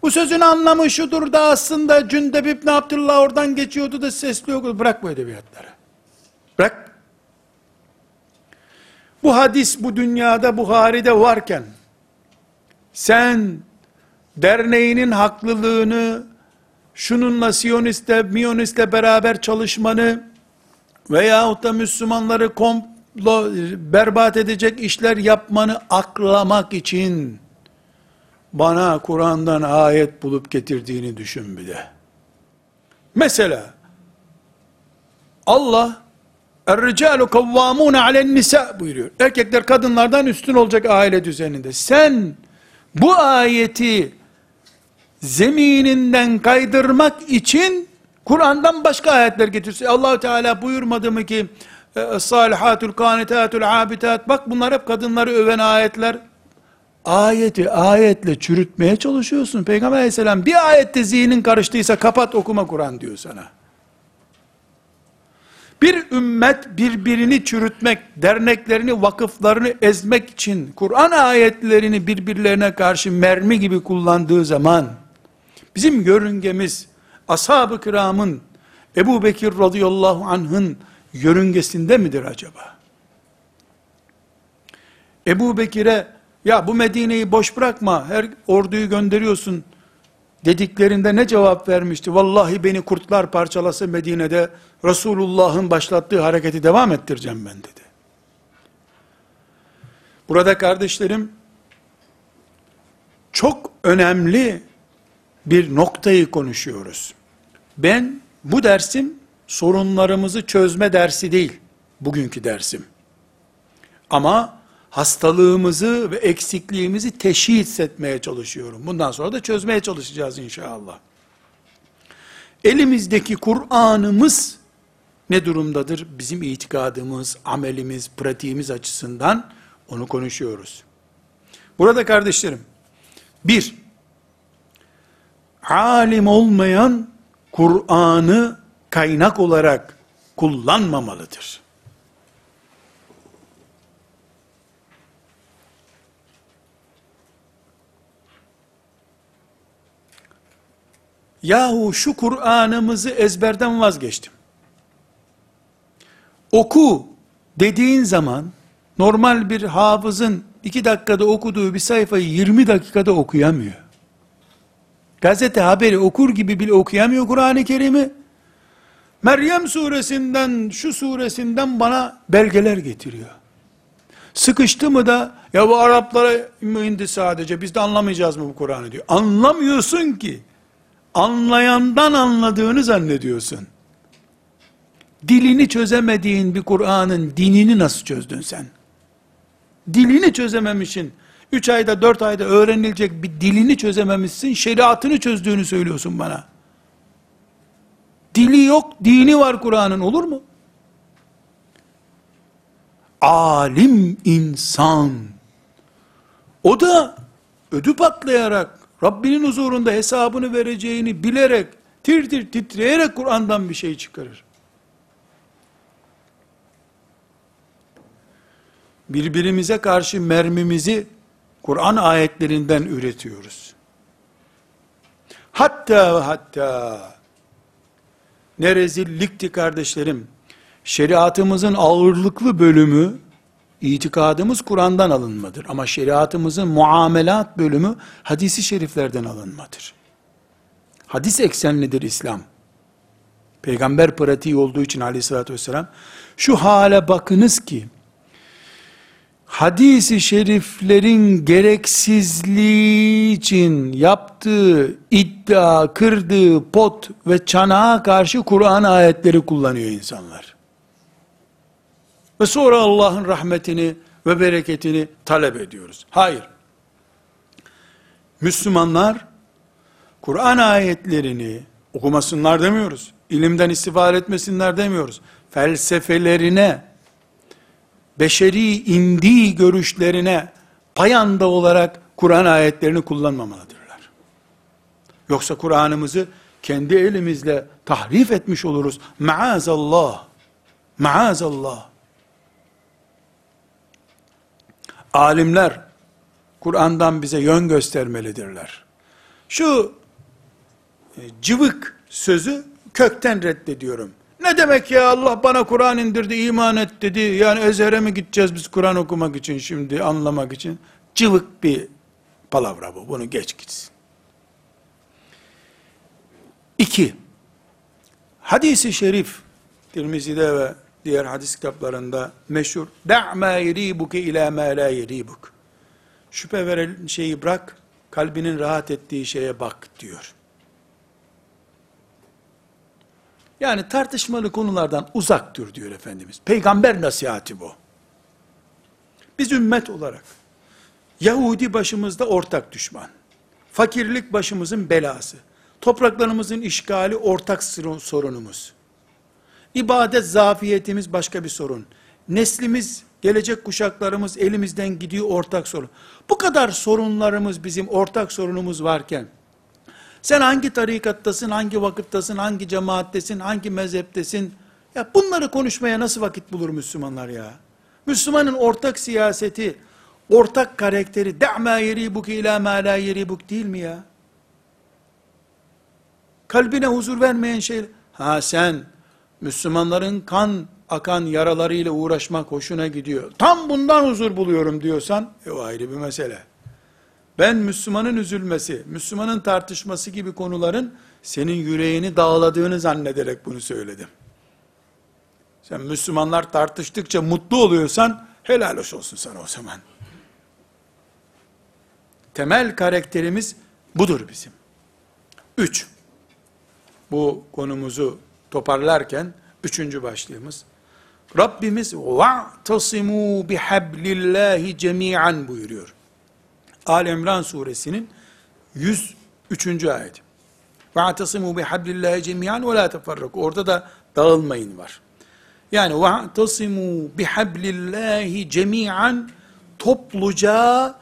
Bu sözün anlamı şudur da aslında Cündeb İbni Abdullah oradan geçiyordu da sesli okudu. Bırak bu edebiyatları. Bırak. Bu hadis bu dünyada Buhari'de varken sen derneğinin haklılığını şununla Siyonist'le, Miyonist'le beraber çalışmanı veyahut da Müslümanları komplo berbat edecek işler yapmanı aklamak için bana Kur'an'dan ayet bulup getirdiğini düşün bir de. Mesela Allah Er-ricalu kavvamune alen nisa buyuruyor. Erkekler kadınlardan üstün olacak aile düzeninde. Sen bu ayeti zemininden kaydırmak için Kur'an'dan başka ayetler getirsin. Allahu Teala buyurmadı mı ki e, salihatul kanitatul abitat bak bunlar hep kadınları öven ayetler. Ayeti ayetle çürütmeye çalışıyorsun. Peygamber aleyhisselam bir ayette zihnin karıştıysa kapat okuma Kur'an diyor sana. Bir ümmet birbirini çürütmek, derneklerini, vakıflarını ezmek için Kur'an ayetlerini birbirlerine karşı mermi gibi kullandığı zaman bizim yörüngemiz ashab-ı kiramın Ebu Bekir radıyallahu anh'ın yörüngesinde midir acaba? Ebu Bekir'e ya bu Medine'yi boş bırakma her orduyu gönderiyorsun dediklerinde ne cevap vermişti? Vallahi beni kurtlar parçalası Medine'de Resulullah'ın başlattığı hareketi devam ettireceğim ben dedi. Burada kardeşlerim çok önemli bir noktayı konuşuyoruz. Ben bu dersim sorunlarımızı çözme dersi değil. Bugünkü dersim. Ama hastalığımızı ve eksikliğimizi teşhis etmeye çalışıyorum. Bundan sonra da çözmeye çalışacağız inşallah. Elimizdeki Kur'an'ımız ne durumdadır bizim itikadımız, amelimiz, pratiğimiz açısından onu konuşuyoruz. Burada kardeşlerim, bir, alim olmayan Kur'an'ı kaynak olarak kullanmamalıdır. Yahu şu Kur'an'ımızı ezberden vazgeçtim. Oku dediğin zaman normal bir hafızın iki dakikada okuduğu bir sayfayı 20 dakikada okuyamıyor gazete haberi okur gibi bile okuyamıyor Kur'an-ı Kerim'i. Meryem suresinden, şu suresinden bana belgeler getiriyor. Sıkıştı mı da ya bu Araplara mı indi sadece biz de anlamayacağız mı bu Kur'an'ı diyor. Anlamıyorsun ki. Anlayandan anladığını zannediyorsun. Dilini çözemediğin bir Kur'an'ın dinini nasıl çözdün sen? Dilini çözememişin 3 ayda 4 ayda öğrenilecek bir dilini çözememişsin. Şeriatını çözdüğünü söylüyorsun bana. Dili yok, dini var Kur'an'ın olur mu? Alim insan. O da ödü patlayarak Rabbinin huzurunda hesabını vereceğini bilerek tir tir titreyerek Kur'an'dan bir şey çıkarır. Birbirimize karşı mermimizi Kur'an ayetlerinden üretiyoruz. Hatta hatta ne rezillikti kardeşlerim. Şeriatımızın ağırlıklı bölümü itikadımız Kur'an'dan alınmadır. Ama şeriatımızın muamelat bölümü hadisi şeriflerden alınmadır. Hadis eksenlidir İslam. Peygamber pratiği olduğu için aleyhissalatü vesselam şu hale bakınız ki hadisi şeriflerin gereksizliği için yaptığı iddia, kırdığı pot ve çanağa karşı Kur'an ayetleri kullanıyor insanlar. Ve sonra Allah'ın rahmetini ve bereketini talep ediyoruz. Hayır. Müslümanlar Kur'an ayetlerini okumasınlar demiyoruz. İlimden istifade etmesinler demiyoruz. Felsefelerine, beşeri indiği görüşlerine payanda olarak Kur'an ayetlerini kullanmamalıdırlar. Yoksa Kur'an'ımızı kendi elimizle tahrif etmiş oluruz. Maazallah. Maazallah. Alimler Kur'an'dan bize yön göstermelidirler. Şu e, cıvık sözü kökten reddediyorum. Ne demek ya Allah bana Kur'an indirdi, iman et dedi. Yani Ezher'e mi gideceğiz biz Kur'an okumak için şimdi, anlamak için? Cıvık bir palavra bu. Bunu geç gitsin. İki, hadisi şerif, Tirmizi'de ve diğer hadis kitaplarında meşhur, da'ma yeribuke ila ma la yeribuk. Şüphe veren şeyi bırak, kalbinin rahat ettiği şeye bak diyor. Yani tartışmalı konulardan uzak dur diyor Efendimiz. Peygamber nasihati bu. Biz ümmet olarak, Yahudi başımızda ortak düşman, fakirlik başımızın belası, topraklarımızın işgali ortak sorunumuz, ibadet zafiyetimiz başka bir sorun, neslimiz, gelecek kuşaklarımız elimizden gidiyor ortak sorun. Bu kadar sorunlarımız bizim ortak sorunumuz varken, sen hangi tarikattasın, hangi vakıftasın, hangi cemaattesin, hangi mezheptesin? Ya bunları konuşmaya nasıl vakit bulur Müslümanlar ya? Müslümanın ortak siyaseti, ortak karakteri, da'ma yeribuk ila ma la yeribuk değil mi ya? Kalbine huzur vermeyen şey, ha sen, Müslümanların kan akan yaralarıyla uğraşmak hoşuna gidiyor. Tam bundan huzur buluyorum diyorsan, e o ayrı bir mesele Ben Müslümanın üzülmesi, Müslümanın tartışması gibi konuların senin yüreğini dağladığını zannederek bunu söyledim. Sen Müslümanlar tartıştıkça mutlu oluyorsan helal olsun sana o zaman. Temel karakterimiz budur bizim. Üç, bu konumuzu toparlarken üçüncü başlığımız, Rabbimiz وَاَعْتَصِمُوا بِحَبْلِ اللّٰهِ جَمِيعًا buyuruyor. Ali İmran suresinin 103. ayeti. Ve atasimu bi hablillahi cemiyan ve la teferraku. Orada da dağılmayın var. Yani وَاَعْتَصِمُوا بِحَبْلِ اللّٰهِ cemiyan topluca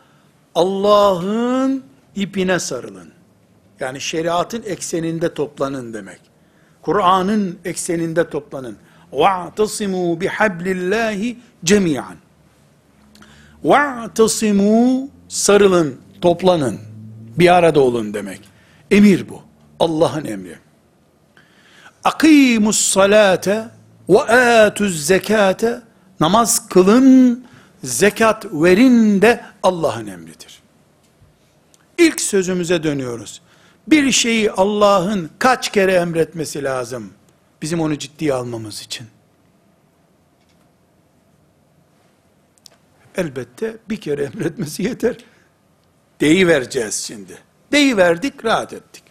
Allah'ın ipine sarılın. Yani şeriatın ekseninde toplanın demek. Kur'an'ın ekseninde toplanın. وَاعْتَصِمُوا بِحَبْلِ اللّٰهِ cemiyan. وَاعْتَصِمُوا sarılın, toplanın, bir arada olun demek. Emir bu. Allah'ın emri. Akimus salate ve atuz zekate namaz kılın, zekat verin de Allah'ın emridir. İlk sözümüze dönüyoruz. Bir şeyi Allah'ın kaç kere emretmesi lazım? Bizim onu ciddiye almamız için. Elbette bir kere emretmesi yeter. Deyi vereceğiz şimdi. Deyi verdik, rahat ettik.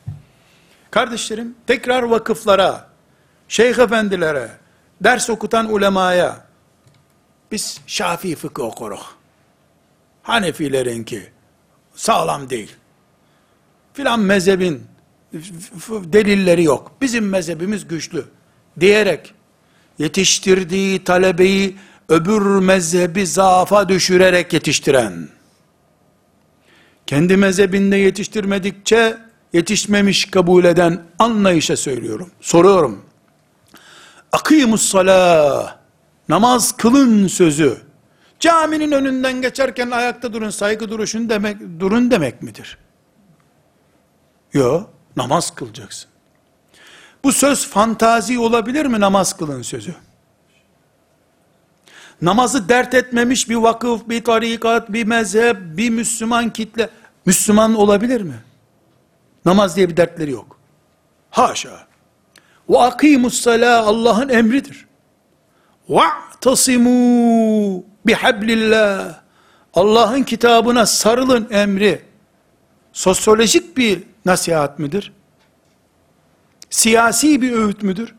Kardeşlerim, tekrar vakıflara, şeyh efendilere, ders okutan ulemaya, biz Şafii fıkı okuruz. Hanefilerinki sağlam değil. Filan mezhebin delilleri yok. Bizim mezhebimiz güçlü. Diyerek yetiştirdiği talebeyi öbür mezhebi zaafa düşürerek yetiştiren, kendi mezhebinde yetiştirmedikçe yetişmemiş kabul eden anlayışa söylüyorum. Soruyorum. Akimus salah, namaz kılın sözü, caminin önünden geçerken ayakta durun, saygı duruşun demek, durun demek midir? Yok, namaz kılacaksın. Bu söz fantazi olabilir mi namaz kılın sözü? Namazı dert etmemiş bir vakıf, bir tarikat, bir mezhep, bir Müslüman kitle, Müslüman olabilir mi? Namaz diye bir dertleri yok. Haşa. Ve akimus Allah'ın emridir. Ve'tasimu bihablillah. Allah'ın kitabına sarılın emri. Sosyolojik bir nasihat midir? Siyasi bir öğüt müdür?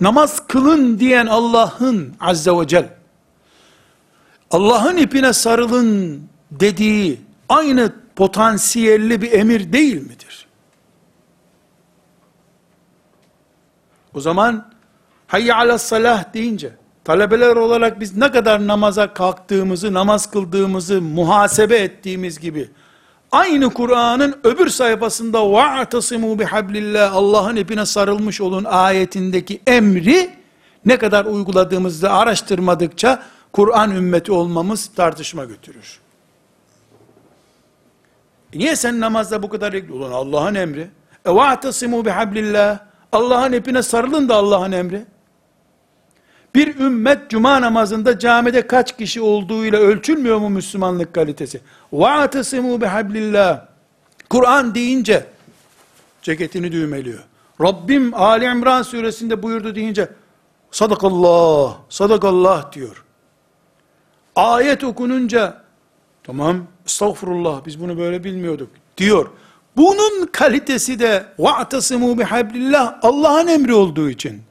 Namaz kılın diyen Allah'ın azze ve cel Allah'ın ipine sarılın dediği aynı potansiyelli bir emir değil midir? O zaman hayye ala salah deyince talebeler olarak biz ne kadar namaza kalktığımızı, namaz kıldığımızı muhasebe ettiğimiz gibi aynı Kur'an'ın öbür sayfasında وَاَعْتَصِمُوا بِحَبْلِ Allah'ın ipine sarılmış olun ayetindeki emri ne kadar uyguladığımızda araştırmadıkça Kur'an ümmeti olmamız tartışma götürür. E niye sen namazda bu kadar ilgili? Ulan Allah'ın emri. E وَاَعْتَصِمُوا بِحَبْلِ Allah'ın ipine sarılın da Allah'ın emri. Bir ümmet cuma namazında camide kaç kişi olduğuyla ölçülmüyor mu Müslümanlık kalitesi? وَاَعْتَصِمُوا بِحَبْلِ Kur'an deyince ceketini düğmeliyor. Rabbim Ali İmran suresinde buyurdu deyince sadakallah, sadakallah diyor. Ayet okununca tamam estağfurullah biz bunu böyle bilmiyorduk diyor. Bunun kalitesi de وَاَعْتَصِمُوا بِحَبْلِ Allah'ın emri olduğu için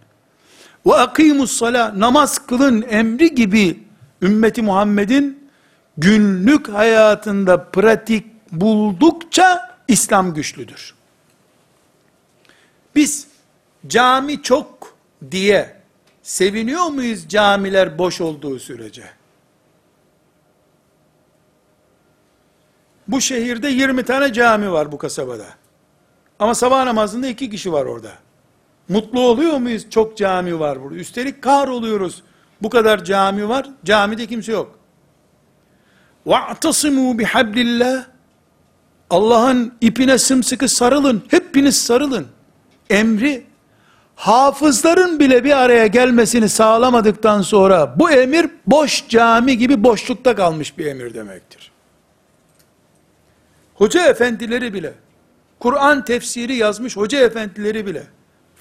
ve akimus sala namaz kılın emri gibi ümmeti Muhammed'in günlük hayatında pratik buldukça İslam güçlüdür. Biz cami çok diye seviniyor muyuz camiler boş olduğu sürece? Bu şehirde 20 tane cami var bu kasabada. Ama sabah namazında iki kişi var orada. Mutlu oluyor muyuz? Çok cami var burada. Üstelik kar oluyoruz. Bu kadar cami var. Camide kimse yok. وَاَعْتَصِمُوا بِحَبْلِ Allah'ın ipine sımsıkı sarılın. Hepiniz sarılın. Emri hafızların bile bir araya gelmesini sağlamadıktan sonra bu emir boş cami gibi boşlukta kalmış bir emir demektir. Hoca efendileri bile, Kur'an tefsiri yazmış hoca efendileri bile,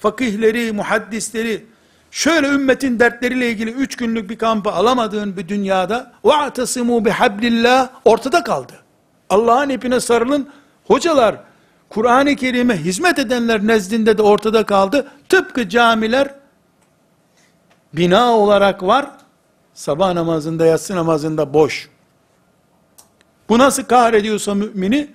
fakihleri, muhaddisleri, şöyle ümmetin dertleriyle ilgili üç günlük bir kampı alamadığın bir dünyada وَاَعْتَصِمُوا بِحَبْلِ ortada kaldı. Allah'ın ipine sarılın, hocalar, Kur'an-ı Kerim'e hizmet edenler nezdinde de ortada kaldı. Tıpkı camiler bina olarak var, sabah namazında, yatsı namazında boş. Bu nasıl kahrediyorsa mümini,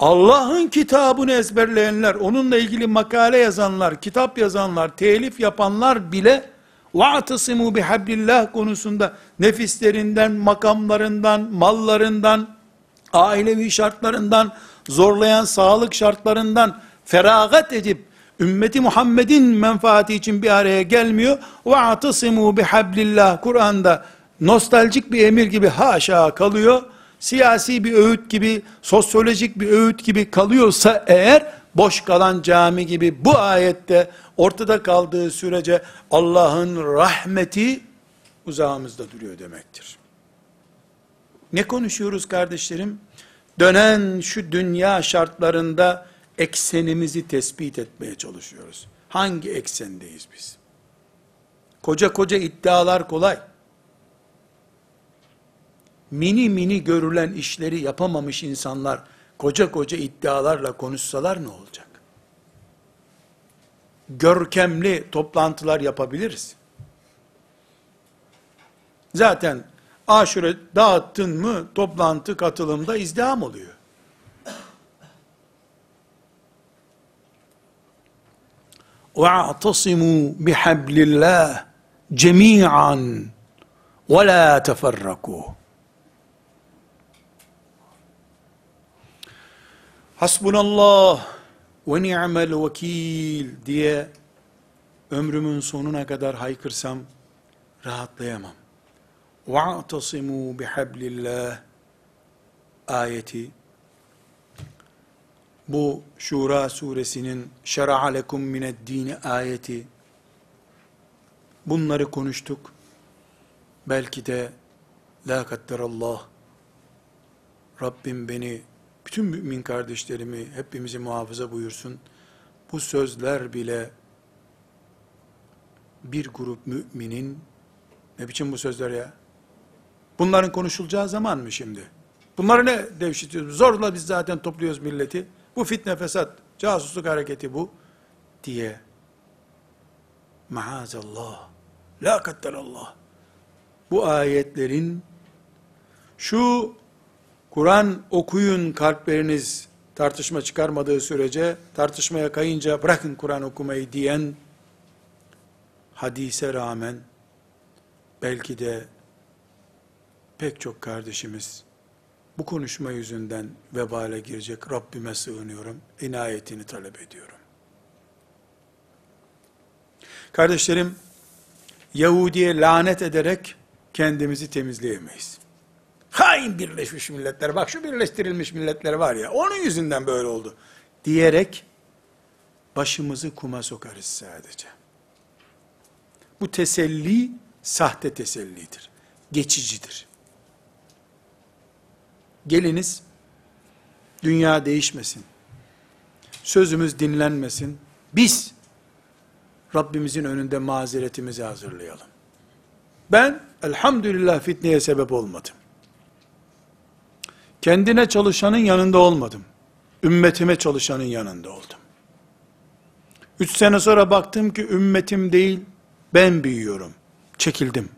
Allah'ın kitabını ezberleyenler, onunla ilgili makale yazanlar, kitap yazanlar, telif yapanlar bile وَاَعْتَصِمُوا بِحَبِّ konusunda nefislerinden, makamlarından, mallarından, ailevi şartlarından, zorlayan sağlık şartlarından feragat edip ümmeti Muhammed'in menfaati için bir araya gelmiyor. Ve atasimu bihablillah Kur'an'da nostaljik bir emir gibi haşa kalıyor. Siyasi bir öğüt gibi, sosyolojik bir öğüt gibi kalıyorsa eğer boş kalan cami gibi bu ayette ortada kaldığı sürece Allah'ın rahmeti uzağımızda duruyor demektir. Ne konuşuyoruz kardeşlerim? Dönen şu dünya şartlarında eksenimizi tespit etmeye çalışıyoruz. Hangi eksendeyiz biz? Koca koca iddialar kolay Mini mini görülen işleri yapamamış insanlar koca koca iddialarla konuşsalar ne olacak? Görkemli toplantılar yapabiliriz. Zaten aşure dağıttın mı toplantı katılımda izdiham oluyor. وَاَعْتَصِمُوا بِحَبْلِ اللّٰهِ جَمِيعًا وَلَا تَفَرَّقُوا Hasbunallah ve ni'mel vekil diye ömrümün sonuna kadar haykırsam rahatlayamam. وَاَعْتَصِمُوا بِحَبْلِ اللّٰهِ ayeti bu Şura suresinin şer'a lekum mined dini ayeti bunları konuştuk. Belki de la kadderallah Rabbim beni bütün mümin kardeşlerimi hepimizi muhafaza buyursun. Bu sözler bile bir grup müminin ne biçim bu sözler ya? Bunların konuşulacağı zaman mı şimdi? Bunları ne devşitiyoruz? Zorla biz zaten topluyoruz milleti. Bu fitne fesat, casusluk hareketi bu diye maazallah, la kadderallah bu ayetlerin şu Kur'an okuyun kalpleriniz tartışma çıkarmadığı sürece tartışmaya kayınca bırakın Kur'an okumayı diyen hadise rağmen belki de pek çok kardeşimiz bu konuşma yüzünden vebale girecek Rabbime sığınıyorum. inayetini talep ediyorum. Kardeşlerim, Yahudi'ye lanet ederek kendimizi temizleyemeyiz. Hain Birleşmiş Milletler, bak şu birleştirilmiş milletler var ya, onun yüzünden böyle oldu. Diyerek, başımızı kuma sokarız sadece. Bu teselli, sahte tesellidir. Geçicidir. Geliniz, dünya değişmesin. Sözümüz dinlenmesin. Biz, Rabbimizin önünde mazeretimizi hazırlayalım. Ben, elhamdülillah fitneye sebep olmadım. Kendine çalışanın yanında olmadım. Ümmetime çalışanın yanında oldum. Üç sene sonra baktım ki ümmetim değil, ben büyüyorum. Çekildim.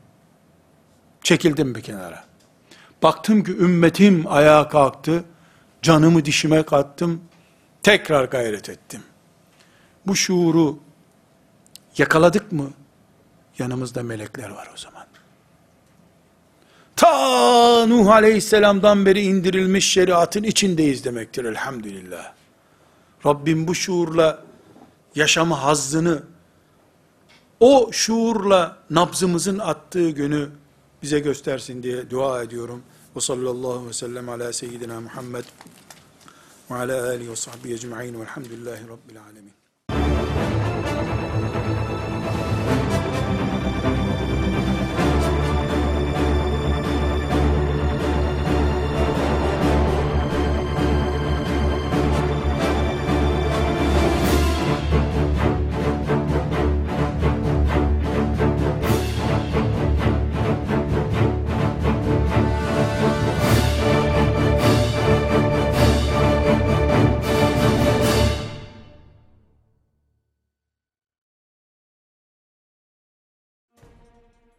Çekildim bir kenara. Baktım ki ümmetim ayağa kalktı. Canımı dişime kattım. Tekrar gayret ettim. Bu şuuru yakaladık mı? Yanımızda melekler var o zaman. Ta Nuh Aleyhisselam'dan beri indirilmiş şeriatın içindeyiz demektir elhamdülillah. Rabbim bu şuurla yaşama hazzını, o şuurla nabzımızın attığı günü bize göstersin diye dua ediyorum. Ve sallallahu ve sellem ala seyyidina Muhammed ve ala alihi ve sahbihi ecma'in velhamdülillahi rabbil alemin.